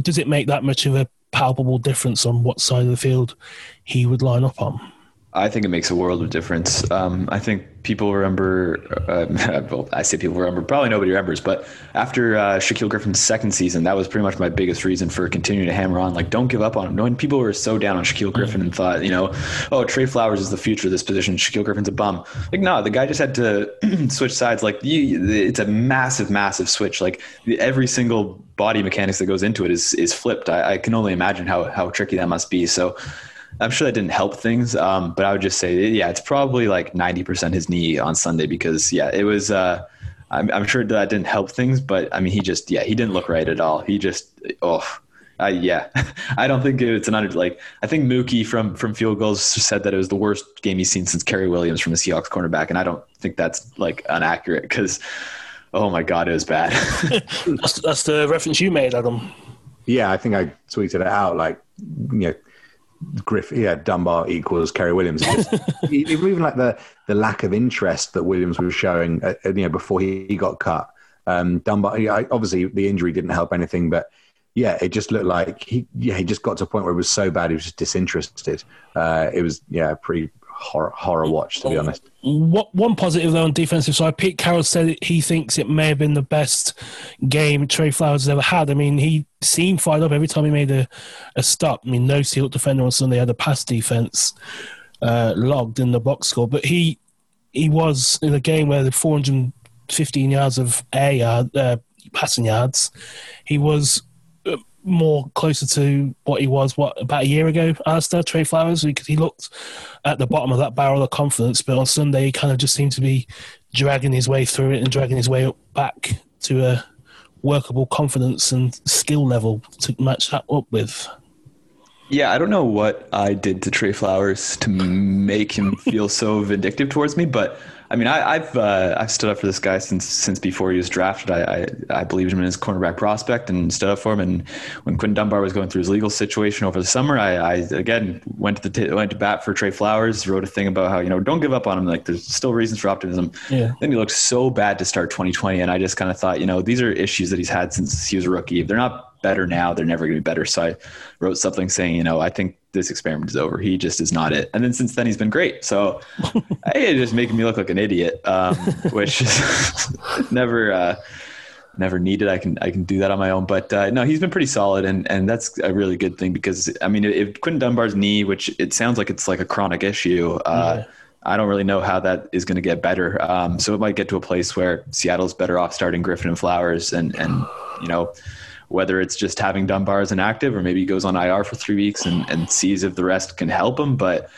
Does it make that much of a palpable difference on what side of the field he would line up on? I think it makes a world of difference. Um, I think people remember, uh, well, I say people remember, probably nobody remembers, but after uh, Shaquill Griffin's second season, that was pretty much my biggest reason for continuing to hammer on. Like, don't give up on him. When people were so down on Shaquill Griffin and thought, you know, oh, Tre Flowers is the future of this position, Shaquill Griffin's a bum. Like, no, the guy just had to switch sides. Like, you, it's a massive, massive switch. Like, every single body mechanics that goes into it is is flipped. I, I can only imagine how how tricky that must be. So I'm sure that didn't help things. Um, but I would just say, yeah, it's probably like 90% his knee on Sunday because, yeah, it was. Uh, I'm, I'm, sure that didn't help things, but I mean, he just, yeah, he didn't look right at all. He just, oh, uh, yeah, I don't think it's an under. Like, I think Mookie from from Field Gulls said that it was the worst game he's seen since Cary Williams from the Seahawks cornerback, and I don't think that's like inaccurate because, oh my god, it was bad. that's, that's the reference you made, Adam. Yeah, I think I tweeted it out. Like, you know, Griff, yeah, Dunbar equals Cary Williams. even like the the lack of interest that Williams was showing, uh, you know, before he, he got cut. Um, Dunbar, yeah, obviously the injury didn't help anything, but yeah, it just looked like he yeah he just got to a point where it was so bad he was just disinterested. Uh, it was yeah pretty horror, horror watch, to be honest. What one positive though on defensive side, Pete Carroll said he thinks it may have been the best game Tre Flowers has ever had. I mean, he seemed fired up every time he made a, a stop. I mean, no seal defender on Sunday had a pass defense uh, logged in the box score, but he he was in a game where the 415 yards of air yard, uh, passing yards, he was more closer to what he was what about a year ago, Alistair Tre Flowers, because he looked at the bottom of that barrel of confidence, but on Sunday he kind of just seemed to be dragging his way through it and dragging his way up back to a workable confidence and skill level to match that up with. Yeah, I don't know what I did to Tre Flowers to make him feel so vindictive towards me, but I mean, I, have uh, I've stood up for this guy since since before he was drafted. I, I, I believed him in his cornerback prospect and stood up for him. And when Quinn Dunbar was going through his legal situation over the summer, I, I again went to the t- went to bat for Tre Flowers. Wrote a thing about how you know don't give up on him. Like there's still reasons for optimism. Yeah. Then he looked so bad to start 2020, and I just kind of thought, you know, these are issues that he's had since he was a rookie. If they're not better now, they're never going to be better. So I wrote something saying, you know, I think this experiment is over. He just is not it. And then since then, he's been great. So it just making me look like an idiot, um, which is never, uh, never needed. I can, I can do that on my own. But uh, no, he's been pretty solid, and and that's a really good thing because I mean, if Quinton Dunbar's knee, which it sounds like it's like a chronic issue. Uh, yeah. I don't really know how that is going to get better. Um, so it might get to a place where Seattle's better off starting Griffin and Flowers, and and you know whether it's just having Dunbar as inactive or maybe he goes on IR for three weeks and, and sees if the rest can help him. But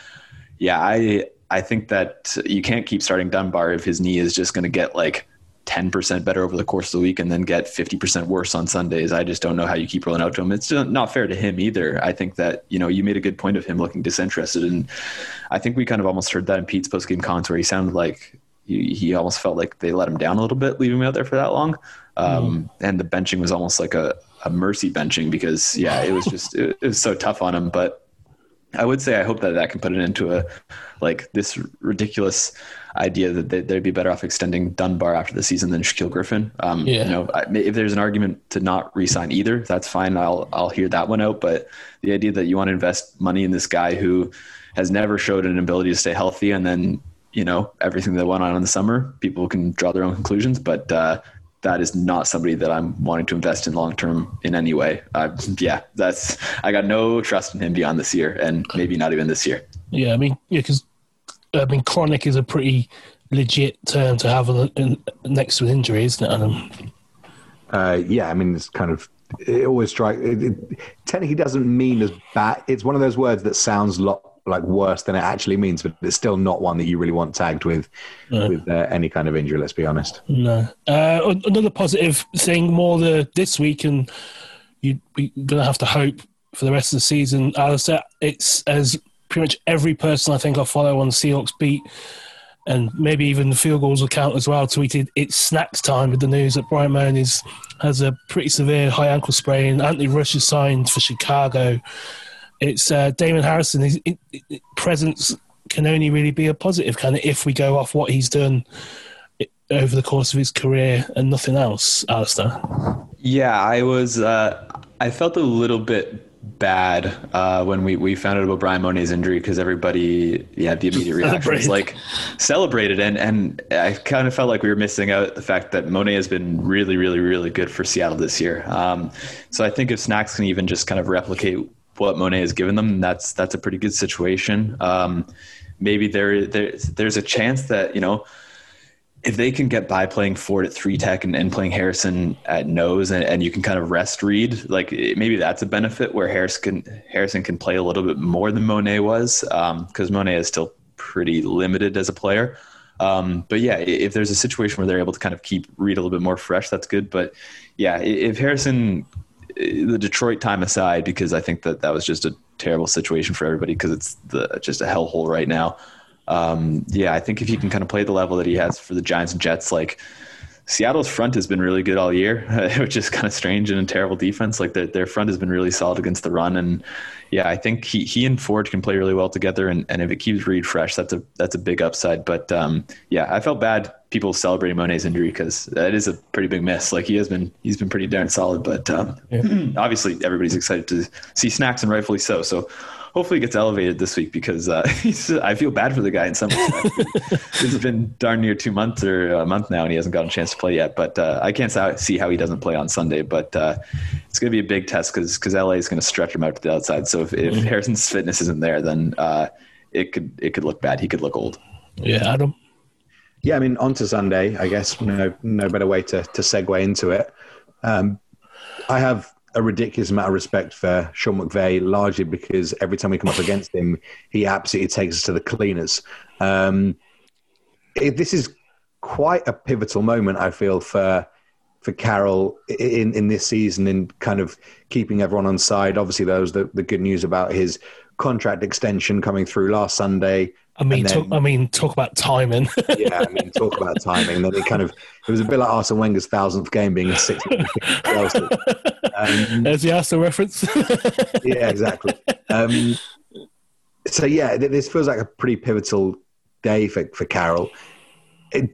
yeah, I I think that you can't keep starting Dunbar if his knee is just going to get like 10% better over the course of the week and then get 50% worse on Sundays. I just don't know how you keep rolling out to him. It's not fair to him either. I think that, you know, you made a good point of him looking disinterested. And I think we kind of almost heard that in Pete's post game comments where he sounded like he, he almost felt like they let him down a little bit, leaving him out there for that long. Um, mm. And the benching was almost like a, a mercy benching because, yeah, it was just, it, it was so tough on him. But I would say I hope that that can put it into a, like this ridiculous idea that they, would be better off extending Dunbar after the season than Shaquill Griffin. Um, yeah. You know, if there's an argument to not re-sign either, that's fine. I'll I'll hear that one out. But the idea that you want to invest money in this guy who has never showed an ability to stay healthy, and then you know everything that went on in the summer, people can draw their own conclusions. But uh, that is not somebody that I'm wanting to invest in long term in any way. Uh, yeah, that's I got no trust in him beyond this year, and maybe not even this year. Yeah, I mean, yeah, because I mean, chronic is a pretty legit term to have next to an injury, isn't it, Adam? Uh, yeah, I mean, it's kind of it always strikes. It, it, technically, doesn't mean as bad. It's one of those words that sounds lot like worse than it actually means, but it's still not one that you really want tagged with no. with uh, any kind of injury. Let's be honest. No. Uh, another positive thing, more the this week, and you, are going to have to hope for the rest of the season. Alistair, it's as pretty much every person I think I follow on Seahawks beat, and maybe even the Field Gulls account as well, tweeted it's snacks time with the news that Bryan Mone is, has a pretty severe high ankle sprain. Anthony Rush is signed for Chicago it's uh, Damon Harrison. His presence can only really be a positive kind of if we go off what he's done over the course of his career and nothing else, Alistair. Yeah, I was. Uh, I felt a little bit bad uh, when we, we found out about Bryan Mone's injury because everybody, yeah, the immediate reaction was like celebrated, and and I kind of felt like we were missing out the fact that Mone has been really, really, really good for Seattle this year. Um, so I think if Snacks can even just kind of replicate what Mone has given them, that's that's a pretty good situation. Um, maybe there, there there's a chance that you know if they can get by playing Ford at three tech and, and playing Harrison at nose, and, and, you can kind of rest Reed, like maybe that's a benefit where Harrison can Harrison can play a little bit more than Mone was, because um, Mone is still pretty limited as a player. Um, but yeah, if there's a situation where they're able to kind of keep Reed a little bit more fresh, that's good. But yeah, if Harrison the Detroit time aside, because I think that that was just a terrible situation for everybody because it's the just a hellhole right now. Um, yeah, I think if he can kind of play the level that he has for the Giants and Jets, like Seattle's front has been really good all year, which is kind of strange in a terrible defense. Like their, their front has been really solid against the run. And yeah, I think he, he and Ford can play really well together. And, and if it keeps Reed fresh, that's a, that's a big upside. But um, yeah, I felt bad people celebrating Mone's injury because that is a pretty big miss. Like he has been, he's been pretty darn solid, but um, yeah. obviously everybody's excited to see snacks and rightfully so. So hopefully gets elevated this week because uh, I feel bad for the guy in some respects. it's been darn near two months or a month now, and he hasn't gotten a chance to play yet. But uh, I can't see how he doesn't play on Sunday. But uh, it's going to be a big test because because LA is going to stretch him out to the outside. So if, if mm-hmm. Harrison's fitness isn't there, then uh, it could it could look bad. He could look old. Yeah, Adam. Yeah, I mean, on to Sunday. I guess no no better way to to segue into it. Um, I have a ridiculous amount of respect for Sean McVay, largely because every time we come up against him, he absolutely takes us to the cleaners. Um, it, this is quite a pivotal moment, I feel, for for Carroll in, in this season in kind of keeping everyone on side. Obviously, there was the, the good news about his contract extension coming through last Sunday. I mean, then- talk, I mean, talk about timing. yeah, I mean, talk about timing. And Then it kind of it was a bit like Arsene Wenger's thousandth game being a six. Um, There's the Arsenal reference. yeah, exactly. Um, so yeah, this feels like a pretty pivotal day for for Carroll.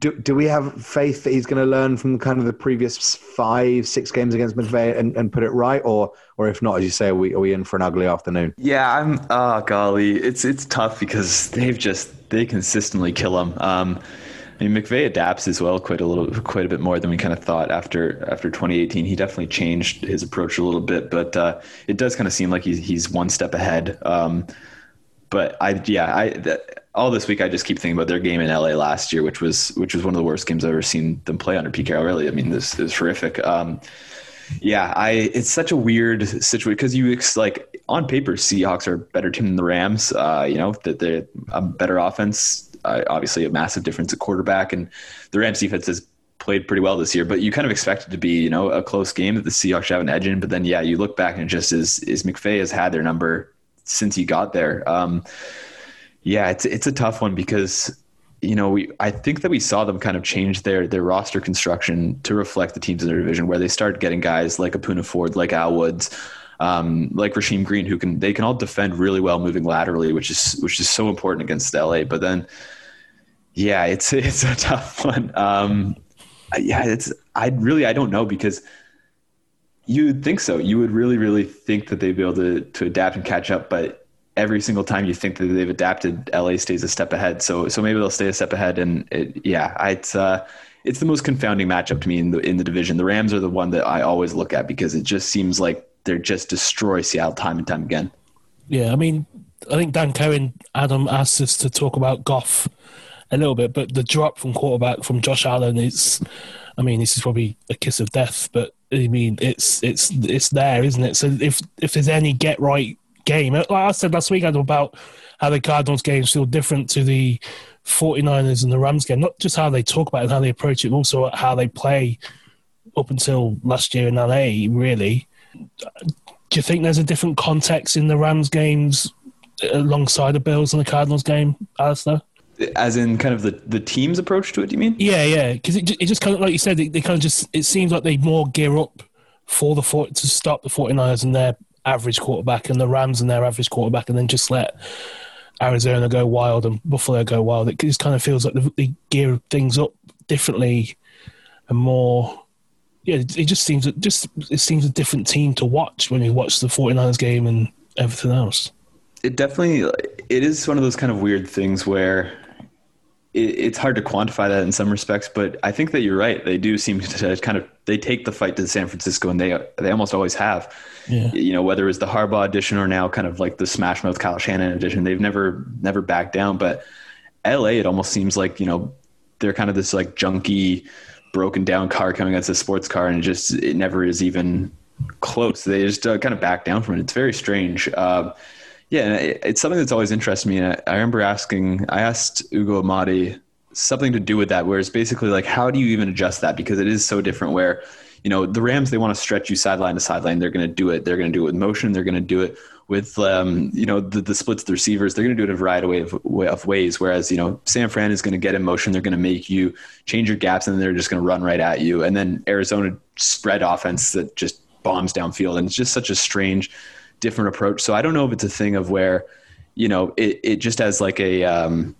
Do, do we have faith that he's going to learn from kind of the previous five, six games against McVay and, and put it right, or or if not, as you say, are we are we in for an ugly afternoon? Yeah, I'm. Oh golly, it's it's tough because they've just they consistently kill him. Um, I mean, McVay adapts as well quite a little, quite a bit more than we kind of thought after after 2018. He definitely changed his approach a little bit, but uh, it does kind of seem like he's he's one step ahead. Um, but I yeah I all this week I just keep thinking about their game in LA last year, which was which was one of the worst games I've ever seen them play under Pete Carroll. Really, I mean this is horrific. Um, yeah, I it's such a weird situation because you ex- like on paper Seahawks are a better team than the Rams. Uh, you know that they're a better offense. Uh, obviously, a massive difference at quarterback, and the Rams defense has played pretty well this year. But you kind of expect it to be you know a close game that the Seahawks have an edge in. But then yeah, you look back and it just is is McVay has had their number since he got there. Um, yeah, it's it's a tough one because you know we I think that we saw them kind of change their their roster construction to reflect the teams in their division, where they started getting guys like Poona Ford, like Al Woods. Um, like Rasheem Green, who can they can all defend really well moving laterally, which is which is so important against LA. But then, yeah, it's it's a tough one. Um, yeah, it's I really I don't know because you would think so. You would really really think that they'd be able to to adapt and catch up, but every single time you think that they've adapted, LA stays a step ahead. So so maybe they'll stay a step ahead. And it, yeah, it's uh, it's the most confounding matchup to me in the in the division. The Rams are the one that I always look at because it just seems like they're just destroy Seattle time and time again. Yeah, I mean, I think Dan Cohen, Adam asked us to talk about Goff a little bit, but the drop from quarterback from Josh Allen is, I mean, this is probably a kiss of death, but I mean, it's it's it's there, isn't it? So if if there's any get right game, like I said last week, Adam, about how the Cardinals games feel different to the 49ers and the Rams game, not just how they talk about it and how they approach it, but also how they play up until last year in LA, really do you think there's a different context in the Rams games alongside the Bills and the Cardinals game, Alistair? As in, kind of the the team's approach to it. Do you mean? Yeah, yeah, because it, it just kind of like you said, they, they kind of just it seems like they more gear up for the to stop the 49ers and their average quarterback and the Rams and their average quarterback, and then just let Arizona go wild and Buffalo go wild. It just kind of feels like they, gear things up differently and more. Yeah, it just seems just it seems a different team to watch when you watch the 49ers game and everything else. it definitely it is one of those kind of weird things where it's hard to quantify that in some respects but i think that you're right. They do seem to kind of they take the fight to san francisco and they they almost always have. Yeah. you know whether it's the harbaugh edition or now kind of like the smash mouth kyle shanahan edition they've never never backed down but la it almost seems like you know they're kind of this like junky broken down car coming against a sports car and it just it never is even close. They just uh, kind of back down from it. It's very strange. Um, yeah, it's something that's always interested me. And I, I remember asking, I asked Ugo Amadi something to do with that, where it's basically like, how do you even adjust that? Because it is so different. Where, you know, the Rams they want to stretch you sideline to sideline. They're going to do it. They're going to do it with motion. They're going to do it with, um, you know, the, the splits, the receivers. They're going to do it a variety of, of ways. Whereas, you know, San Fran is going to get in motion. They're going to make you change your gaps, and they're just going to run right at you. And then Arizona spread offense that just bombs downfield, and it's just such a strange different approach. So I don't know if it's a thing of where, you know, it, it just has like a um,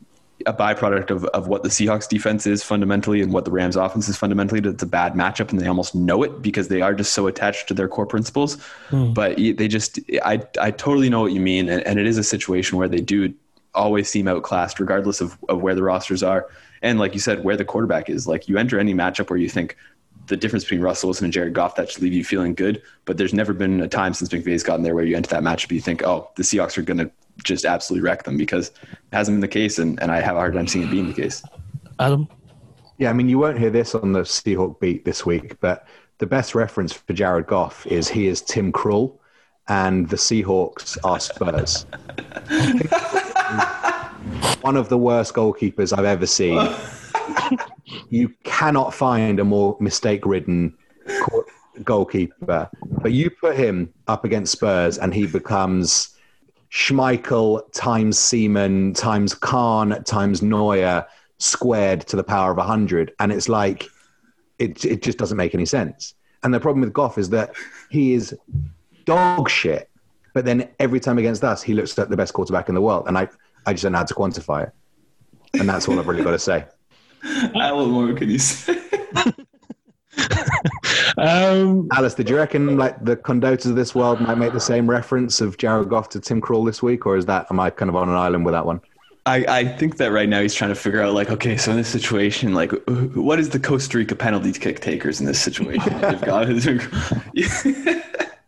a byproduct of, of what the Seahawks defense is fundamentally and what the Rams offense is fundamentally. That it's a bad matchup and they almost know it because they are just so attached to their core principles. But they just, I I totally know what you mean, and, and it is a situation where they do always seem outclassed regardless of, of where the rosters are. And like you said, where the quarterback is. Like you enter any matchup where you think the difference between Russell Wilson and Jared Goff that should leave you feeling good. But there's never been a time since McVay's gotten there where you enter that matchup, you think, oh, the Seahawks are going to just absolutely wreck them because it hasn't been the case, and, and I have a hard time seeing it being the case. Adam? Yeah, I mean, you won't hear this on the Seahawk beat this week, but the best reference for Jared Goff is he is Tim Krul, and the Seahawks are Spurs. One of the worst goalkeepers I've ever seen. you cannot find a more mistake-ridden goalkeeper, but you put him up against Spurs and he becomes Schmeichel times Seaman times Kahn times Neuer squared to the power of 100. And it's like, it, it just doesn't make any sense. And the problem with Goff is that he is dog shit. But then every time against us, he looks like the best quarterback in the world. And I, I just don't know how to quantify it. And that's all I've really got to say. What more can you say? Um, Alice, did you reckon like the Condottas of this world might make the same reference of Jared Goff to Tim Krul this week, or is that am I kind of on an island with that one? I, I think that right now he's trying to figure out like okay so in this situation like what is the Costa Rica penalty kick takers in this situation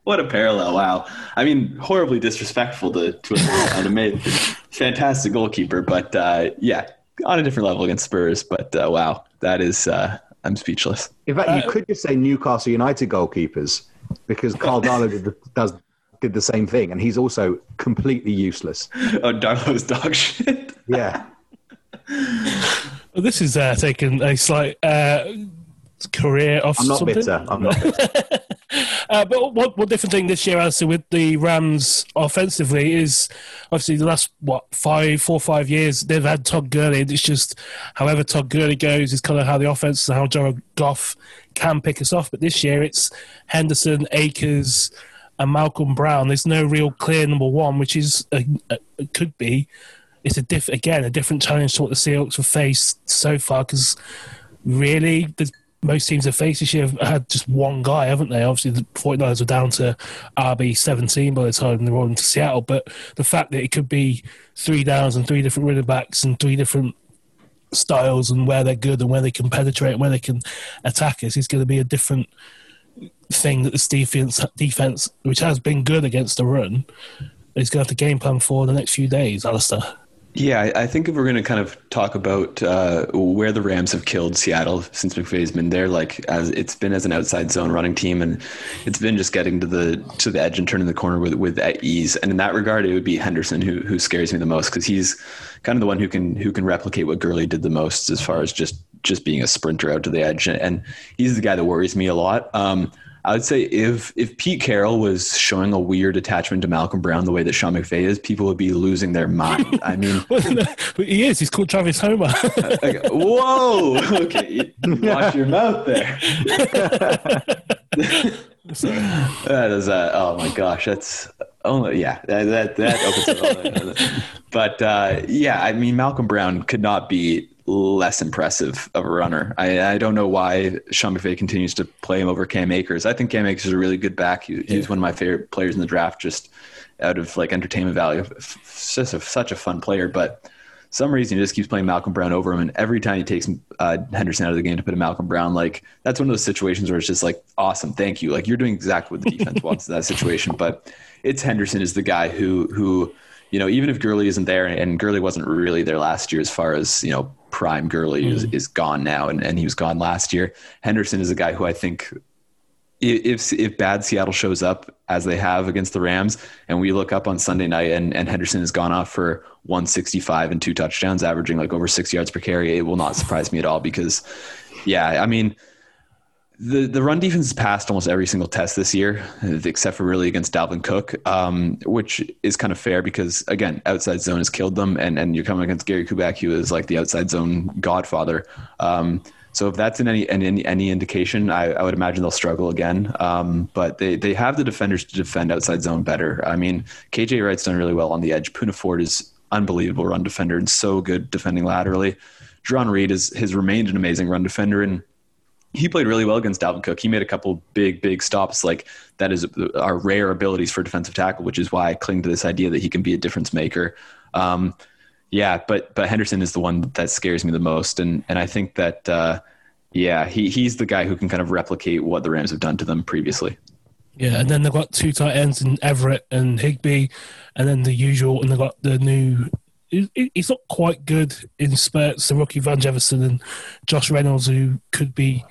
what a parallel wow I mean horribly disrespectful to to a made fantastic goalkeeper but uh, yeah on a different level against Spurs but uh, wow that is uh, I'm speechless In fact, you could just say Newcastle United goalkeepers because Karl Darlow did the, does did the same thing, and he's also completely useless. oh Darlow's dog shit Yeah. well, this is uh, taking a slight uh, career off. I'm not something. bitter. I'm not bitter. Uh, but one, one different thing this year, also with the Rams offensively, is obviously the last what five, four, five years they've had Todd Gurley. And it's just however Todd Gurley goes is kind of how the offense and how Jared Goff can pick us off. But this year it's Henderson, Akers, and Malcolm Brown. There's no real clear number one, which is a, a, could be. It's a diff again a different challenge to what the Seahawks have faced so far because really the most teams have faced this year have had just one guy, haven't they? Obviously, the 49ers were down to RB 17 by the time they were on to Seattle, but the fact that it could be three downs and three different running backs and three different styles and where they're good and where they can penetrate and where they can attack us is going to be a different thing that this defense, defense which has been good against the run, is going to have to game plan for the next few days, Alistair. Yeah, I- think if we're going to kind of talk about uh, where the Rams have killed Seattle since McVay's been there, like as it's been as an outside zone running team, and it's been just getting to the to the edge and turning the corner with with ease. And in that regard, it would be Henderson who who scares me the most because he's kind of the one who can who can replicate what Gurley did the most as far as just just being a sprinter out to the edge, and, and he's the guy that worries me a lot. Um, I would say if if Pete Carroll was showing a weird attachment to Malcolm Brown the way that Sean McVay is, people would be losing their mind. I mean, but he is. He's called Travis Homer. like, whoa, okay, watch your mouth there. that is, uh, oh my gosh, that's oh yeah, that that, that opens up. But uh, yeah, I mean, Malcolm Brown could not be less impressive of a runner. I, I don't know why Sean McVay continues to play him over Cam Akers. I think Cam Akers is a really good back. He, he's one of my favorite players in the draft, just out of like entertainment value. Just a, such a fun player, but some reason he just keeps playing Malcolm Brown over him, and every time he takes uh, Henderson out of the game to put a Malcolm Brown, like that's one of those situations where it's just like awesome, thank you. Like you're doing exactly what the defense wants in that situation. But it's Henderson is the guy who who you know even if Gurley isn't there, and Gurley wasn't really there last year as far as you know prime Gurley mm. is, is gone now, and, and he was gone last year. Henderson is a guy who I think if if bad Seattle shows up as they have against the Rams, and we look up on Sunday night and, and Henderson has gone off for 165 and two touchdowns, averaging like over six yards per carry, it will not surprise me at all because, yeah, I mean, the the run defense has passed almost every single test this year, except for really against Dalvin Cook, um, which is kind of fair because again, outside zone has killed them, and and you're coming against Gary Kubiak, who is like the outside zone godfather. Um, so if that's in any any, any indication, I, I would imagine they'll struggle again. Um, but they, they have the defenders to defend outside zone better. I mean, KJ Wright's done really well on the edge. Poona Ford is unbelievable run defender and so good defending laterally. Jarran Reed is has remained an amazing run defender and he played really well against Dalvin Cook. He made a couple big, big stops. Like that is our rare abilities for defensive tackle, which is why I cling to this idea that he can be a difference maker. Um, yeah, but but Henderson is the one that scares me the most, and and I think that uh, yeah, he he's the guy who can kind of replicate what the Rams have done to them previously. Yeah, and then they've got two tight ends in Everett and Higbee, and then the usual, and they've got the new. He's not quite good in spurts. The rookie Van Jefferson and Josh Reynolds, who could be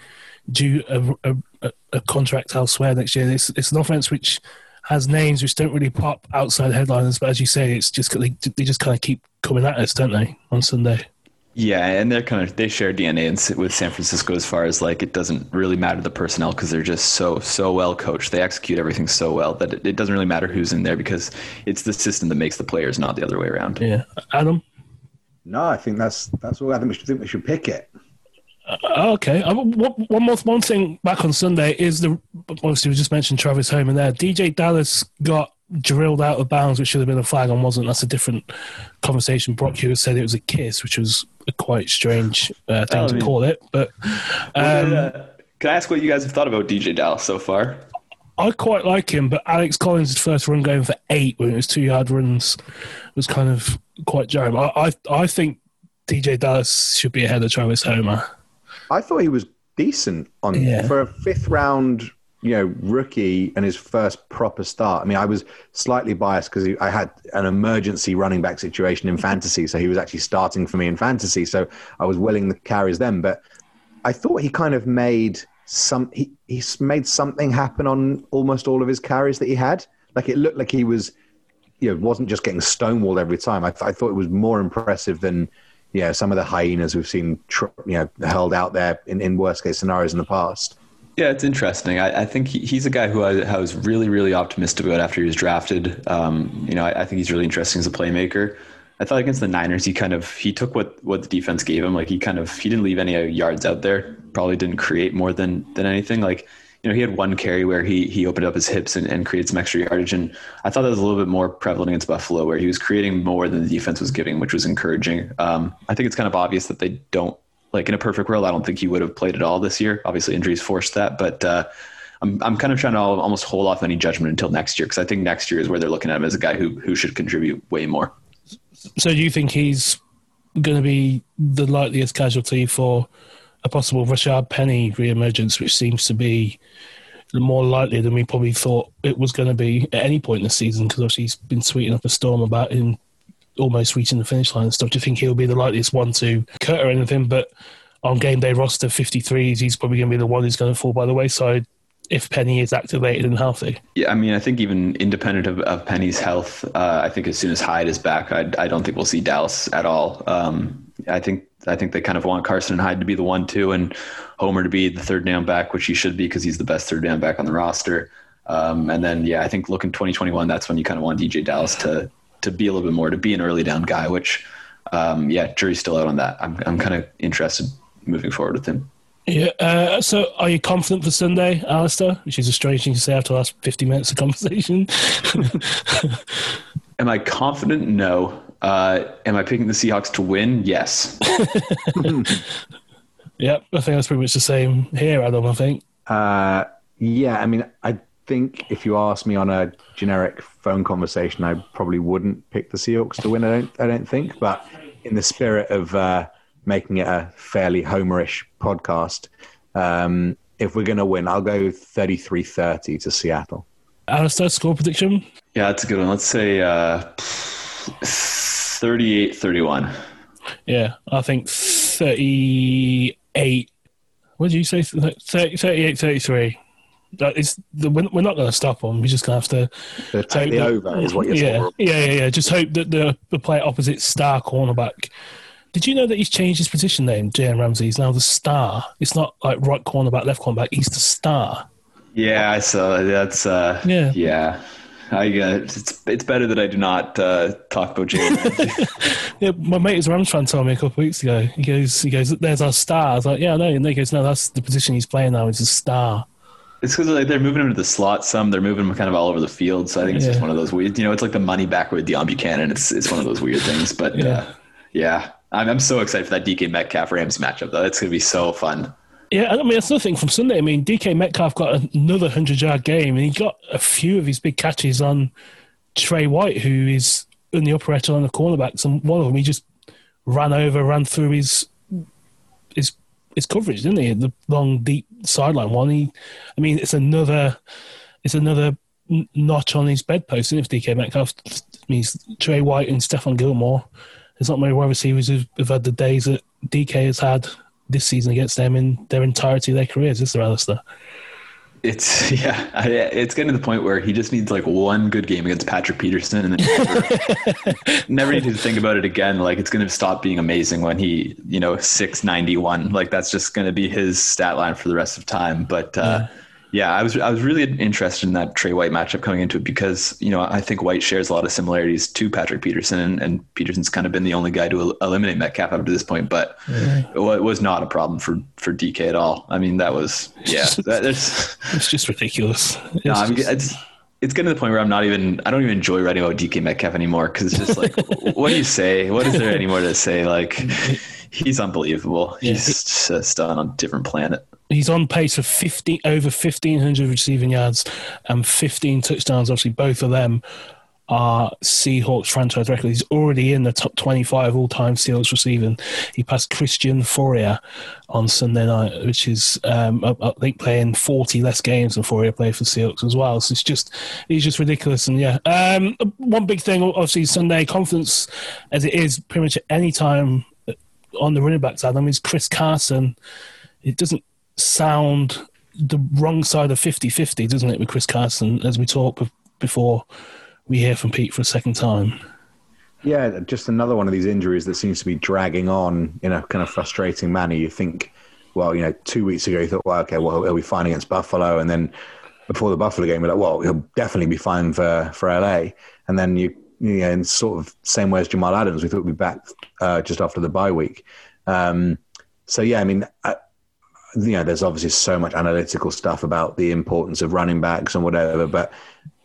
due a, a, a contract elsewhere next year. It's, it's an offense which has names which don't really pop outside the headliners, but as you say, it's just they, they just kind of keep coming at us, don't they, on Sunday? Yeah, and they're kind of they share DNA in, with San Francisco as far as like it doesn't really matter the personnel because they're just so so well coached. They execute everything so well that it, it, doesn't really matter who's in there because it's the system that makes the players, not the other way around. Yeah, Adam. No, I think that's that's all. I think we should think we should pick it. Uh, okay. Uh, one more one thing back on Sunday is the obviously we just mentioned Travis Homer there. DeeJay Dallas got drilled out of bounds, which should have been a flag and wasn't. That's a different conversation. Brock Huard said it was a kiss, which was a quite strange uh, thing oh, to mean, call it. But um, uh, can I ask what you guys have thought about DeeJay Dallas so far? I quite like him, but Alex Collins' first run going for eight when it was two yard runs was kind of quite jarring. I, I, I think DeeJay Dallas should be ahead of Travis Homer. I thought he was decent on yeah. for a fifth round you know, rookie and his first proper start. I mean, I was slightly biased because I had an emergency running back situation in fantasy, so he was actually starting for me in fantasy. So I was willing the carries then, but I thought he kind of made some. He he made something happen on almost all of his carries that he had. Like it looked like he was, you know, wasn't just getting stonewalled every time. I, th- I thought it was more impressive than. Yeah, some of the hyenas we've seen, you know, held out there in, in worst case scenarios in the past. Yeah, it's interesting. I, I think he, he's a guy who I, I, was really, really optimistic about after he was drafted. Um, you know, I, I, think he's really interesting as a playmaker. I thought against the Niners, he kind of he took what what the defense gave him. Like he kind of he didn't leave any yards out there. Probably didn't create more than than anything. Like you know, he had one carry where he he opened up his hips and, and created some extra yardage, and I thought that was a little bit more prevalent against Buffalo, where he was creating more than the defense was giving, which was encouraging. Um, I think it's kind of obvious that they don't like in a perfect world, I don't think he would have played at all this year. Obviously, injuries forced that, but uh, I'm I'm kind of trying to almost hold off any judgment until next year because I think next year is where they're looking at him as a guy who who should contribute way more. So, do you think he's going to be the likeliest casualty for a possible Rashaad Penny reemergence, which seems to be more likely than we probably thought it was going to be at any point in the season? Because obviously he's been sweeting up a storm about him almost reaching the finish line and stuff. Do you think he'll be the likeliest one to cut or anything? But on game day roster 53s, he's probably going to be the one who's going to fall by the wayside if Penny is activated and healthy. Yeah, I mean, I think even independent of, of Penny's health, uh, I think as soon as Hyde is back, I, I don't think we'll see Dallas at all. Um, I think I think they kind of want Carson and Hyde to be the one two, and Homer to be the third down back, which he should be because he's the best third down back on the roster. Um, and then yeah, I think looking 2021, that's when you kind of want DeeJay Dallas to to be a little bit more, to be an early down guy, which, um, yeah, jury's still out on that. I'm, I'm kind of interested moving forward with him. Yeah. Uh, so, are you confident for Sunday, Alistair? Which is a strange thing to say after the last 50 minutes of conversation. am I confident? No. Uh, am I picking the Seahawks to win? Yes. yep. I think that's pretty much the same here, Adam, I think. Uh, yeah. I mean, I think if you ask me on a generic phone conversation, I probably wouldn't pick the Seahawks to win. I don't. I don't think. But in the spirit of uh, making it a fairly homerish podcast, um, if we're going to win, I'll go 33-30 to Seattle. Alistair, score prediction? Yeah, that's a good one. Let's say uh, 38-31. Yeah, I think 38. What did you say? 38 33 it's the, we're not going to stop them. We're just going to have to take the that, over. Is what you're yeah, yeah, yeah, yeah. Just hope that the the player opposite star cornerback. Did you know that he's changed his position name? Jalen Ramsey is now the star. It's not like right cornerback, left cornerback. He's the star. Yeah, I saw that's. Uh, yeah, yeah. I uh, it's it's better that I do not uh, talk about Jalen. yeah, my mate is Rams fan told me a couple of weeks ago. He goes, he goes, "There's our star." I was like, "Yeah, no." And he goes, "No, that's the position he's playing now. He's a star." It's because like they're moving him to the slot. Some they're moving him kind of all over the field. So I think it's yeah. just one of those weird. You know, it's like the money back with Deone Bucannon. It's it's one of those weird things. But yeah, uh, yeah. I'm, I'm so excited for that DK Metcalf Rams matchup though. It's gonna be so fun. Yeah, I mean that's another thing from Sunday. I mean DK Metcalf got another hundred yard game, and he got a few of his big catches on Trey White, who is in the upper echelon of cornerbacks, and one of them he just ran over, ran through his his his coverage, didn't he? The long, deep sideline one. He, I mean, it's another, it's another notch on his bedpost. And if DK Metcalf means Trey White and Stephon Gilmore, there's not many wide receivers who've, who've had the days that DK has had this season against them in their entirety of their careers. Is there, Alistair? It's yeah, I, it's getting to the point where he just needs like one good game against Patrick Peterson, and then never, never need to think about it again. Like it's going to stop being amazing when he, you know, six ninety one. Like that's just going to be his stat line for the rest of time. But uh, yeah. Yeah, I was I was really interested in that Trey White matchup coming into it because you know I think White shares a lot of similarities to Patrick Peterson, and, and Peterson's kind of been the only guy to eliminate Metcalf up to this point, but mm-hmm. it was not a problem for for DK at all. I mean, that was yeah, that, it's just ridiculous. It's, no, just, it's it's getting to the point where I'm not even I don't even enjoy writing about DK Metcalf anymore because it's just like what do you say? What is there anymore to say? Like he's unbelievable. He's just on a different planet he's on pace for 50 over 1500 receiving yards and 15 touchdowns obviously both of them are Seahawks franchise record. He's already in the top 25 all-time Seahawks receiving. He passed Christian Fauria on Sunday night, which is um, I, think playing 40 less games than Fauria played for Seahawks as well. So it's just he's just ridiculous. And yeah, um, one big thing obviously Sunday confidence as it is pretty much at any time on the running backs. Adam is Chris Carson. It doesn't sound the wrong side of 50-50, doesn't it, with Chris Carson, as we talk before we hear from Pete for a second time. Yeah, just another one of these injuries that seems to be dragging on in a kind of frustrating manner. You think, well, you know, two weeks ago you thought, well, okay, well, he'll be fine against Buffalo, and then before the Buffalo game, you're like, well, he'll definitely be fine for for LA, and then you, you know, in sort of same way as Jamal Adams, we thought we'd be back uh, just after the bye week. Um, so yeah, I mean, I, you know, there's obviously so much analytical stuff about the importance of running backs and whatever, but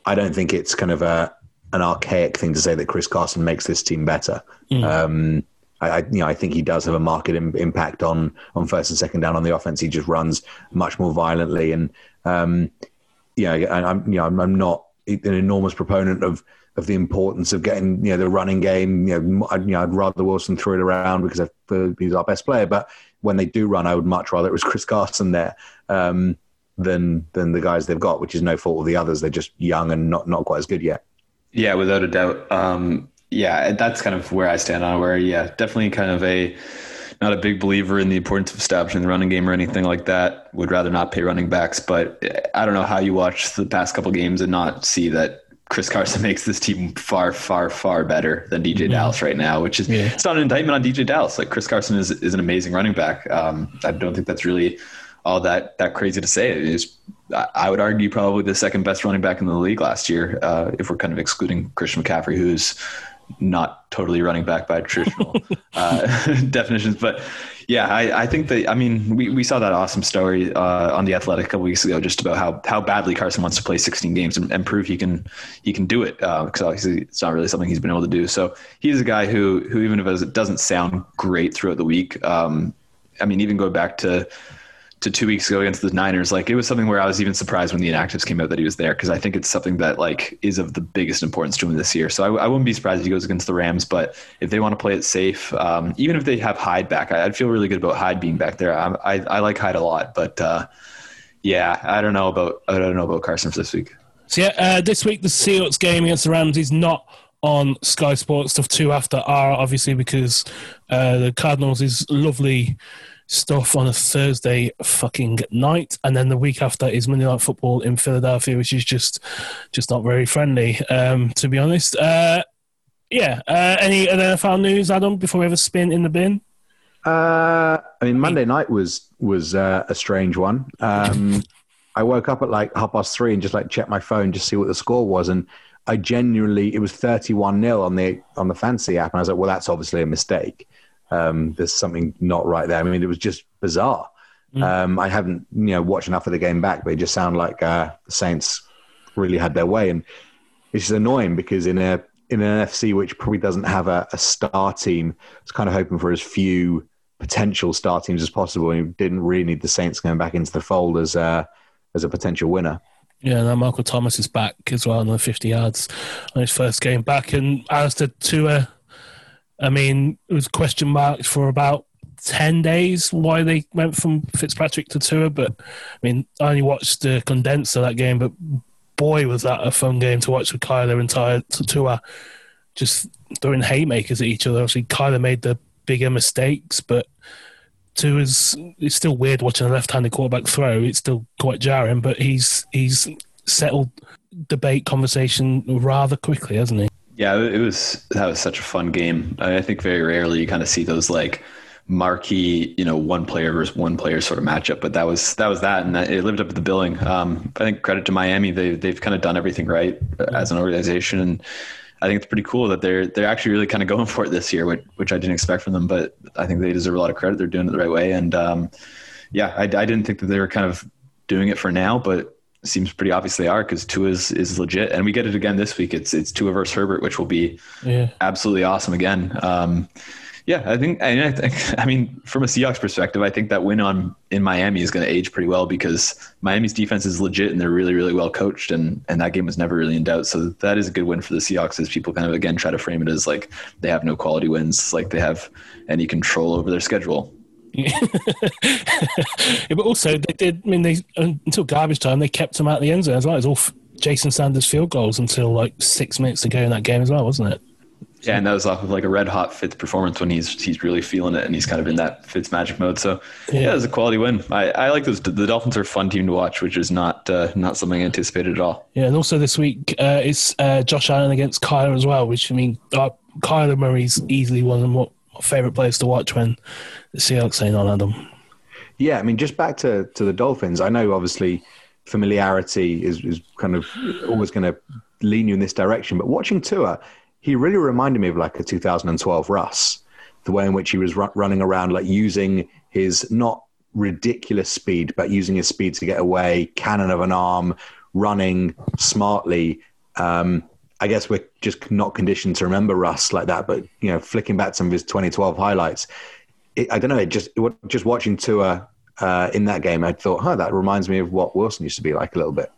I don't think it's kind of a an archaic thing to say that Chris Carson makes this team better. Mm. Um, I, you know, I think he does have a market Im- impact on on first and second down on the offense. He just runs much more violently, and um, you know, I'm you know I'm, I'm not an enormous proponent of of the importance of getting you know the running game. You know, I'd, you know, I'd rather Wilson throw it around because he's our best player. But when they do run, I would much rather it was Chris Carson there um, than than the guys they've got, which is no fault of the others. They're just young and not not quite as good yet. Yeah, without a doubt. Um, yeah, that's kind of where I stand on. Where yeah, definitely kind of a not a big believer in the importance of establishing the running game or anything like that. Would rather not pay running backs, but I don't know how you watch the past couple games and not see that Chris Carson makes this team far, far, far better than DeeJay mm-hmm. Dallas right now, which is yeah. it's not an indictment on DeeJay Dallas. Like Chris Carson is is an amazing running back. Um, I don't think that's really all that that crazy to say. It is I would argue probably the second best running back in the league last year, uh, if we're kind of excluding Christian McCaffrey, who's not totally running back by traditional uh, definitions. But yeah, I, I, think that I mean we, we saw that awesome story uh, on the Athletic a couple weeks ago, just about how how badly Carson wants to play 16 games and, and prove he can he can do it because uh, obviously it's not really something he's been able to do. So he's a guy who who even if it doesn't sound great throughout the week, um, I mean even go back to to two weeks ago against the Niners, like it was something where I was even surprised when the inactives came out that he was there because I think it's something that like is of the biggest importance to him this year. So I, I, wouldn't be surprised if he goes against the Rams, but if they want to play it safe, um, even if they have Hyde back, I, would feel really good about Hyde being back there. I, I, I like Hyde a lot, but uh, yeah, I don't know about I don't know about Carson for this week. So yeah, uh, this week the Seahawks game against the Rams is not on Sky Sports stuff two after R, obviously because uh, the Cardinals is lovely stuff on a Thursday fucking night, and then the week after is Monday Night Football in Philadelphia, which is just just not very friendly, um, to be honest. Uh, yeah. Uh, any NFL news, Adam? Before we have a spin in the bin. Uh, I mean, Monday night was was uh, a strange one. Um, I woke up at like half past three and just like checked my phone just see what the score was, and I genuinely it was thirty one 0 on the on the fancy app, and I was like, well, that's obviously a mistake um, there's something not right there. I mean, it was just bizarre. Mm. Um, I haven't, you know, watched enough of the game back, but it just sounded like uh, the Saints really had their way, and it's just annoying because in a in an NFC which probably doesn't have a, a star team, I was kind of hoping for as few potential star teams as possible, and didn't really need the Saints going back into the fold as uh, as a potential winner. Yeah, now Michael Thomas is back as well on the 50 yards on his first game back. And as to Tua, I mean, it was question marks for about 10 days why they went from Fitzpatrick to Tua. But I mean, I only watched the condenser that game, but boy, was that a fun game to watch with Kyler and Tua just throwing haymakers at each other. Obviously, Kyler made the bigger mistakes, but Tua is it's still weird watching a left-handed quarterback throw. It's still quite jarring, but he's he's settled debate conversation rather quickly, hasn't he? Yeah, it was that was such a fun game. I think very rarely you kind of see those like marquee, you know, one player versus one player sort of matchup. But that was that was that, and that, it lived up to the billing. Um, I think credit to Miami, they they've kind of done everything right as an organization, and I think it's pretty cool that they're they're actually really kind of going for it this year, which, which I didn't expect from them. But I think they deserve a lot of credit. They're doing it the right way, and um, yeah, I, I didn't think that they were kind of doing it for now, but seems pretty obvious they are because Tua is, is legit, and we get it again this week. It's it's Tua versus Herbert, which will be Yeah. absolutely awesome again. Um, yeah, I think. I, mean, I think. I mean, from a Seahawks perspective, I think that win on in Miami is going to age pretty well because Miami's defense is legit and they're really, really well coached, and and that game was never really in doubt. So that is a good win for the Seahawks. As people kind of again try to frame it as like they have no quality wins, like they have any control over their schedule. Yeah, but also they did. I mean, they until garbage time they kept him out of the end zone as well. It was all Jason Sanders field goals until like six minutes to go in that game as well, wasn't it? Yeah, and that was off of like a red hot Fitz performance when he's he's really feeling it and he's kind of in that Fitz magic mode. So yeah, Yeah. it was a quality win. I, I like those. The Dolphins are a fun team to watch, which is not uh, not something I anticipated at all. Yeah, and also this week uh, it's uh, Josh Allen against Kyler as well. Which I mean, uh, Kyler Murray's easily one of favorite players to watch when the Seahawks ain't on Adam. Yeah, I mean, just back to, to the Dolphins. I know obviously familiarity is, is kind of always going to lean you in this direction, but watching Tua, he really reminded me of like a 2012 Russ, the way in which he was ru- running around, like using his not ridiculous speed, but using his speed to get away, cannon of an arm, running smartly. Um, I guess we're just not conditioned to remember Russ like that, but you know, flicking back some of his 2012 highlights, it, I don't know. It just it, just watching Tua uh, in that game, I thought, huh, that reminds me of what Wilson used to be like a little bit.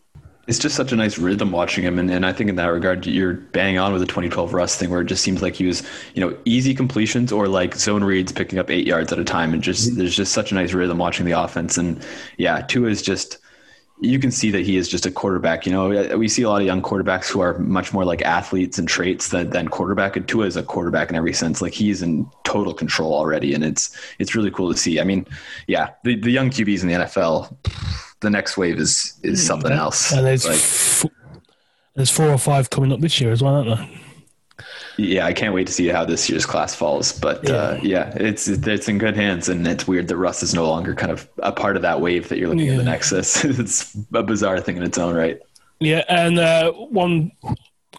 It's just such a nice rhythm watching him, and, and I think in that regard, you're bang on with the 2012 Russ thing, where it just seems like he was, you know, easy completions or like zone reads, picking up eight yards at a time, and just there's just such a nice rhythm watching the offense, and yeah, Tua is just. You can see that he is just a quarterback. You know, we see a lot of young quarterbacks who are much more like athletes and traits than, than quarterback. And Tua is a quarterback in every sense. Like he's in total control already, and it's it's really cool to see. I mean, yeah, the, the young QBs in the NFL, the next wave is is mm, something else. And there's Like, f- there's four or five coming up this year as well, aren't there? Yeah, I can't wait to see how this year's class falls. But uh, yeah, it's it's in good hands, and it's weird that Russ is no longer kind of a part of that wave that you're looking at the Nexus. it's a bizarre thing in its own right. Yeah, and uh, one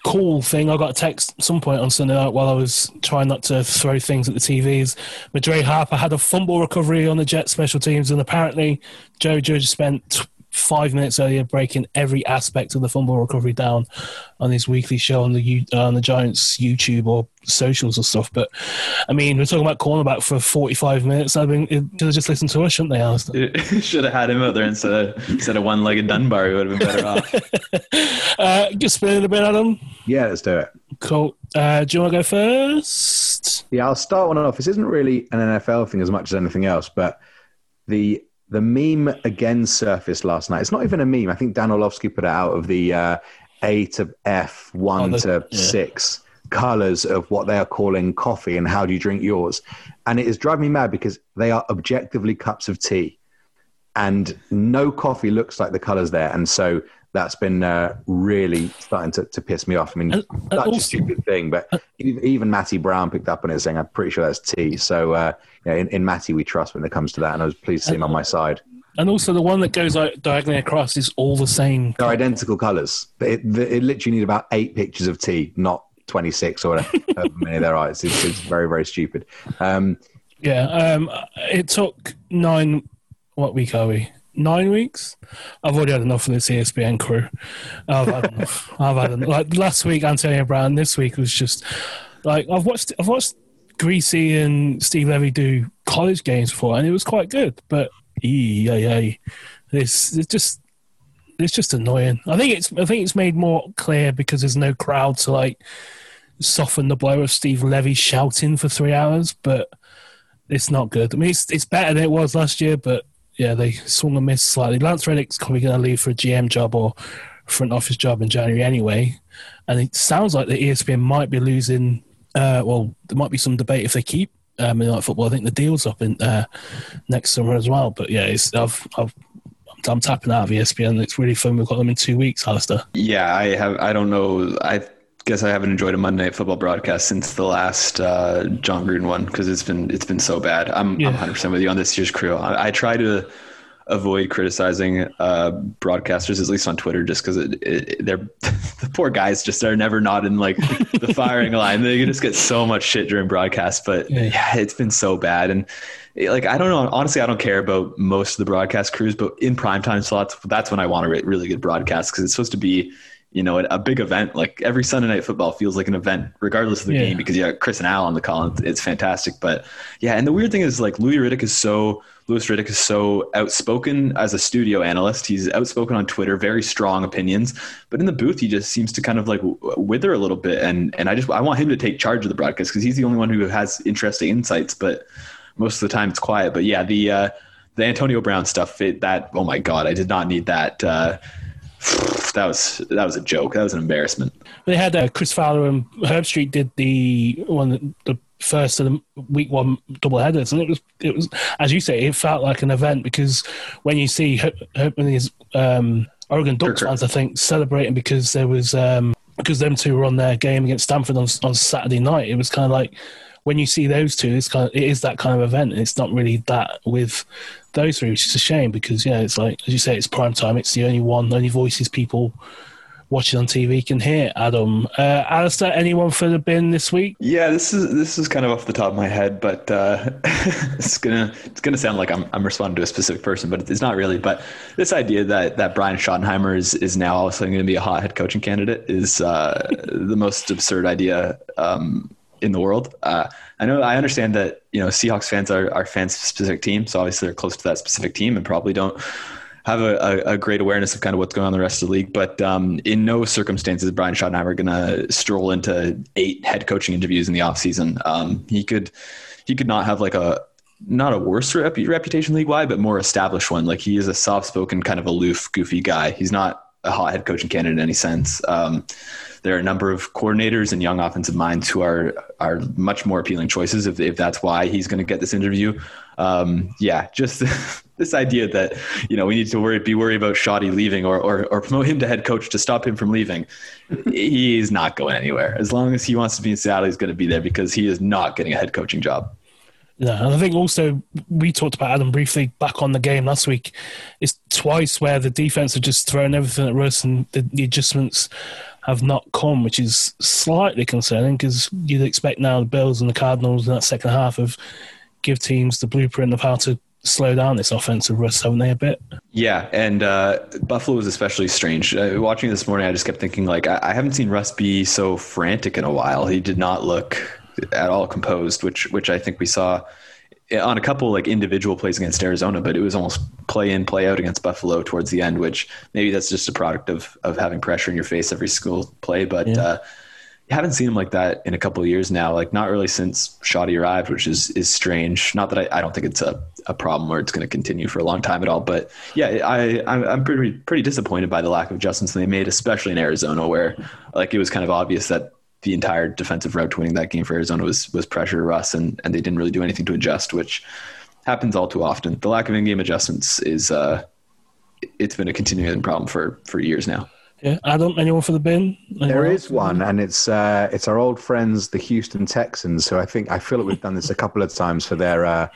cool thing I got a text at some point on Sunday night while I was trying not to throw things at the TVs. Madre Harper had a fumble recovery on the Jet special teams, and apparently Joe Judge spent five minutes earlier breaking every aspect of the fumble recovery down on his weekly show on the U- uh, on the Giants YouTube or socials or stuff. But I mean, we're talking about cornerback for 45 minutes. I mean, it should have just listened to us, shouldn't they, Alistair? Should have had him out there instead of instead of one legged Dunbar. He would have been better off. Uh, just spinning a bit, Adam. Yeah, let's do it. Cool. Uh, do you want to go first? Yeah, I'll start one off. This isn't really an NFL thing as much as anything else, but the the meme again surfaced last night. It's not even a meme. I think Dan Orlovsky put it out of the uh, A to F, one Oh, to yeah. six colors of what they are calling coffee and how do you drink yours. And it is driving me mad because they are objectively cups of tea. And no coffee looks like the colors there. And so that's been uh, really starting to, to piss me off. I mean, And- and such a stupid thing, but even even Matty Brown picked up on it saying, I'm pretty sure that's tea. So, uh, you know, in, in Matty, we trust when it comes to that. And I was pleased to see him on my side. And also, the one that goes out diagonally across is all the same. They're identical colors. It, it, it literally need about eight pictures of tea, not 26 or whatever however many there are. It's, it's, it's very, very stupid. Um, Yeah. Um, it took nine. What week are we? Nine weeks. I've already had enough of this ESPN crew. I've had enough. I've had enough. Like last week, Antonio Brown. This week was just like I've watched. I've watched Griese and Steve Levy do college games before, and it was quite good. But yeah, yeah, this it's just it's just annoying. I think it's I think it's made more clear because there's no crowd to like soften the blow of Steve Levy shouting for three hours, but it's not good. I mean, it's it's better than it was last year, but yeah, they swung and missed slightly. Lance Reddick's probably going to leave for a GM job or front office job in January anyway, and it sounds like the ESPN might be losing. Uh, well, there might be some debate if they keep uh, Monday Night Football. I think the deal's up in uh, next summer as well. But yeah, it's, I've, I've I'm tapping out of ESPN. It's really fun. We've got them in two weeks, Alistair. Yeah, I have. I don't know. I guess I haven't enjoyed a Monday Night Football broadcast since the last uh, Jon Gruden one because it's been it's been so bad. I'm, yeah. I'm 100 percent with you on this year's crew. I, I try to avoid criticizing uh, broadcasters, at least on Twitter, just because they're the poor guys just are never not in like the firing line. They just get so much shit during broadcast. But yeah. yeah, it's been so bad, and like I don't know. Honestly, I don't care about most of the broadcast crews, but in primetime slots, that's when I want a really good broadcast because it's supposed to be you know, a big event. Like every Sunday night football feels like an event, regardless of the yeah. game, because yeah, Chris and Al on the call, it's fantastic. But yeah, and the weird thing is like Louis Riddick is so Louis Riddick is so outspoken as a studio analyst. He's outspoken on Twitter, very strong opinions, but in the booth he just seems to kind of like wither a little bit. And and I just I want him to take charge of the broadcast because he's the only one who has interesting insights. But most of the time it's quiet. But yeah, the uh, the Antonio Brown stuff, it, that oh my god, I did not need that. Uh, that was that was a joke. That was an embarrassment. They had uh, Chris Fowler and Herbstreit did the one the first of the week one double headers, and it was it was as you say, it felt like an event because when you see Herb and his um, Oregon Ducks fans, I think celebrating because there was um, because them two were on their game against Stanford on on Saturday night. It was kind of like when you see those two, it's kind of it is that kind of event. It's not really that with those three, which is a shame because yeah, it's like as you say, it's prime time. It's the only one, only voices people watching on TV can hear. Adam, uh, Alistair, anyone for the bin this week? Yeah, this is this is kind of off the top of my head, but uh, it's gonna it's gonna sound like I'm I'm responding to a specific person, but it's not really. But this idea that that Brian Schottenheimer is is now also going to be a hot head coaching candidate is uh, the most absurd idea. Um, in the world. Uh, I know I understand that you know Seahawks fans are, are fans of specific team, so obviously they're close to that specific team and probably don't have a, a, a great awareness of kind of what's going on in the rest of the league. But um, in no circumstances is Brian Schottenheimer going to stroll into eight head coaching interviews in the offseason. Um, he could he could not have like a not a worse rep- reputation league wide, but more established one. Like he is a soft spoken, kind of aloof, goofy guy. He's not a hot head coaching candidate in any sense. Um, there are a number of coordinators and young offensive minds who are are much more appealing choices if, if that's why he's going to get this interview. Um, yeah, just this idea that you know we need to worry, be worried about Schotty leaving or, or or promote him to head coach to stop him from leaving. he's not going anywhere. As long as he wants to be in Seattle, he's going to be there because he is not getting a head coaching job. Yeah, and I think also we talked about Adam briefly back on the game last week. It's twice where the defense have just thrown everything at Russ and the, the adjustments have not come, which is slightly concerning because you'd expect now the Bills and the Cardinals in that second half of give teams the blueprint of how to slow down this offensive Russ, haven't they, a bit? Yeah, and uh, Buffalo was especially strange. Uh, watching this morning, I just kept thinking, like, I, I haven't seen Russ be so frantic in a while. He did not look at all composed, which which I think we saw on a couple like individual plays against Arizona, but it was almost play in, play out against Buffalo towards the end, which maybe that's just a product of of having pressure in your face every single play. But yeah. uh, you haven't seen him like that in a couple of years now, like not really since Schotty arrived, which is is strange. Not that I, I don't think it's a, a problem where it's going to continue for a long time at all, but yeah, I I'm pretty pretty disappointed by the lack of adjustments they made, especially in Arizona, where like it was kind of obvious that the entire defensive route to winning that game for Arizona was was pressure Russ, and and they didn't really do anything to adjust, which happens all too often. The lack of in-game adjustments is uh, it's been a continuing problem for for years now. Yeah, Adam, anyone for the bin? Anyone there is one, and it's uh, it's our old friends, the Houston Texans. So I think I feel that we've done this a couple of times for their uh,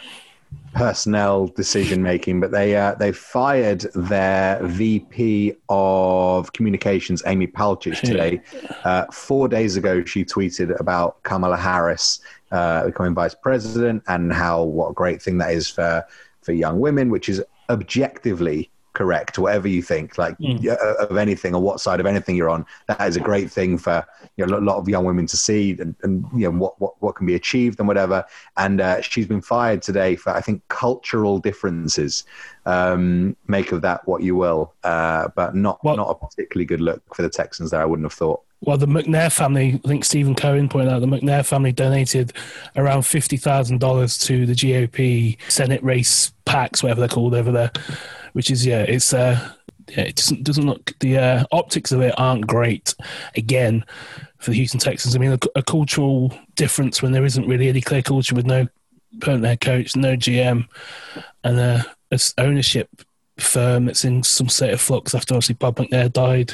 personnel decision making, but they uh, they fired their VP of communications, Amy Palcic, today. Uh, four days ago, she tweeted about Kamala Harris uh, becoming vice president and how what a great thing that is for for young women, which is objectively correct, whatever you think, like mm. of anything or what side of anything you're on. That is a great thing for you know, a lot of young women to see and, and you know what, what, what can be achieved and whatever. And uh, she's been fired today for I think cultural differences. Um, make of that what you will, uh, but not well, not a particularly good look for the Texans. There, I wouldn't have thought. Well, the McNair family, I think Stephen Cohen pointed out, the McNair family donated around $50,000 to the GOP Senate race PACs, whatever they're called over there which is yeah, it's uh, yeah, it doesn't doesn't look the uh, optics of it aren't great. Again, for the Houston Texans, I mean, a, a, cultural difference when there isn't really any clear culture with no permanent head coach, no GM, and a, a ownership firm that's in some state of flux after obviously Bob McNair died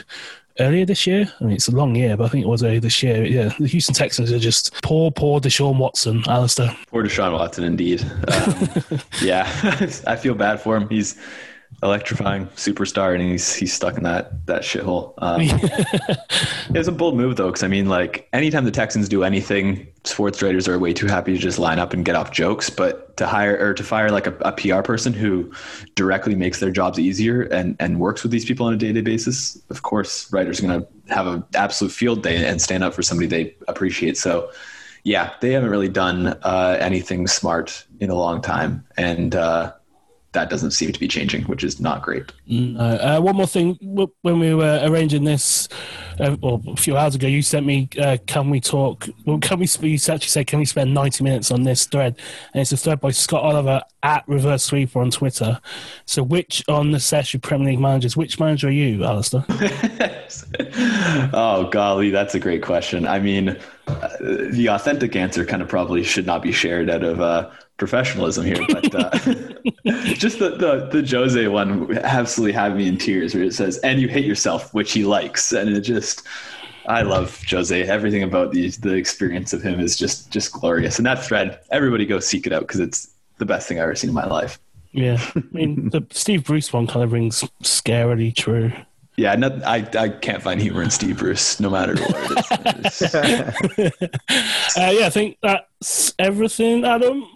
earlier this year. I mean, it's a long year, but I think it was earlier this year. Yeah, the Houston Texans are just poor, poor Deshaun Watson, Alistair. Poor Deshaun Watson, indeed. Um, yeah, I feel bad for him. He's electrifying superstar, and he's he's stuck in that that shithole. Um, it was a bold move though, because I mean, like anytime the Texans do anything, sports writers are way too happy to just line up and get off jokes. But to hire or to fire like a, a PR person who directly makes their jobs easier and and works with these people on a day to day basis, of course, writers are going to have an absolute field day and stand up for somebody they appreciate. So. Yeah, they haven't really done uh, anything smart in a long time, and uh, that doesn't seem to be changing, which is not great. No. Uh, one more thing, when we were arranging this, uh, well, a few hours ago, you sent me, uh, "Can we talk?" Well, can we? You actually said, "Can we spend ninety minutes on this thread?" And it's a thread by Scott Oliver at Reverse Sweeper on Twitter. So, which on the session Premier League managers? Which manager are you, Alistair? oh golly, that's a great question. I mean, uh, the authentic answer kind of probably should not be shared out of uh, professionalism here, but uh, just the, the the Jose one absolutely had me in tears where it says, "And you hate yourself," which he likes, and it just. I love Jose. Everything about the the experience of him is just just glorious. And that thread, everybody go seek it out because it's the best thing I've ever seen in my life. Yeah, I mean the Steve Bruce one kind of rings scarily true. Yeah, not, I I can't find humor in Steve Bruce, no matter what it is. uh, yeah, I think that's everything, Adam.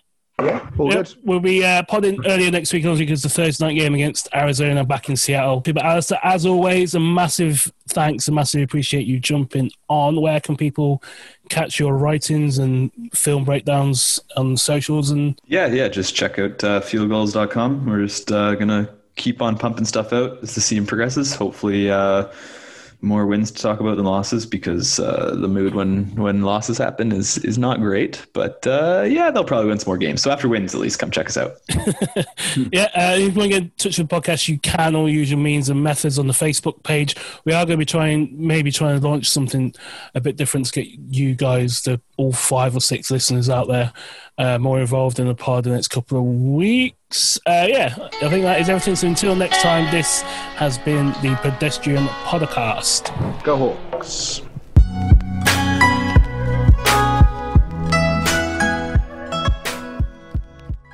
Yeah, all yep. good. We'll be uh, podding earlier next week, obviously, because the Thursday night game against Arizona back in Seattle. But Alistair, as always, a massive thanks and massively appreciate you jumping on. Where can people catch your writings and film breakdowns on socials? And Yeah, yeah, just check out uh, fieldgulls.com. We're just uh, going to keep on pumping stuff out as the season progresses. Hopefully, uh, more wins to talk about than losses because uh, the mood when when losses happen is is not great. But uh, yeah, they'll probably win some more games. So after wins, at least come check us out. yeah, uh, if you want to get in touch with the podcast, you can all use your means and methods on the Facebook page. We are going to be trying, maybe trying to launch something a bit different to get you guys, the all five or six listeners out there, uh, more involved in the pod in the next couple of weeks. Uh, yeah, I think that is everything. So until next time, this has been the Pedestrian Podcast. Go Hawks.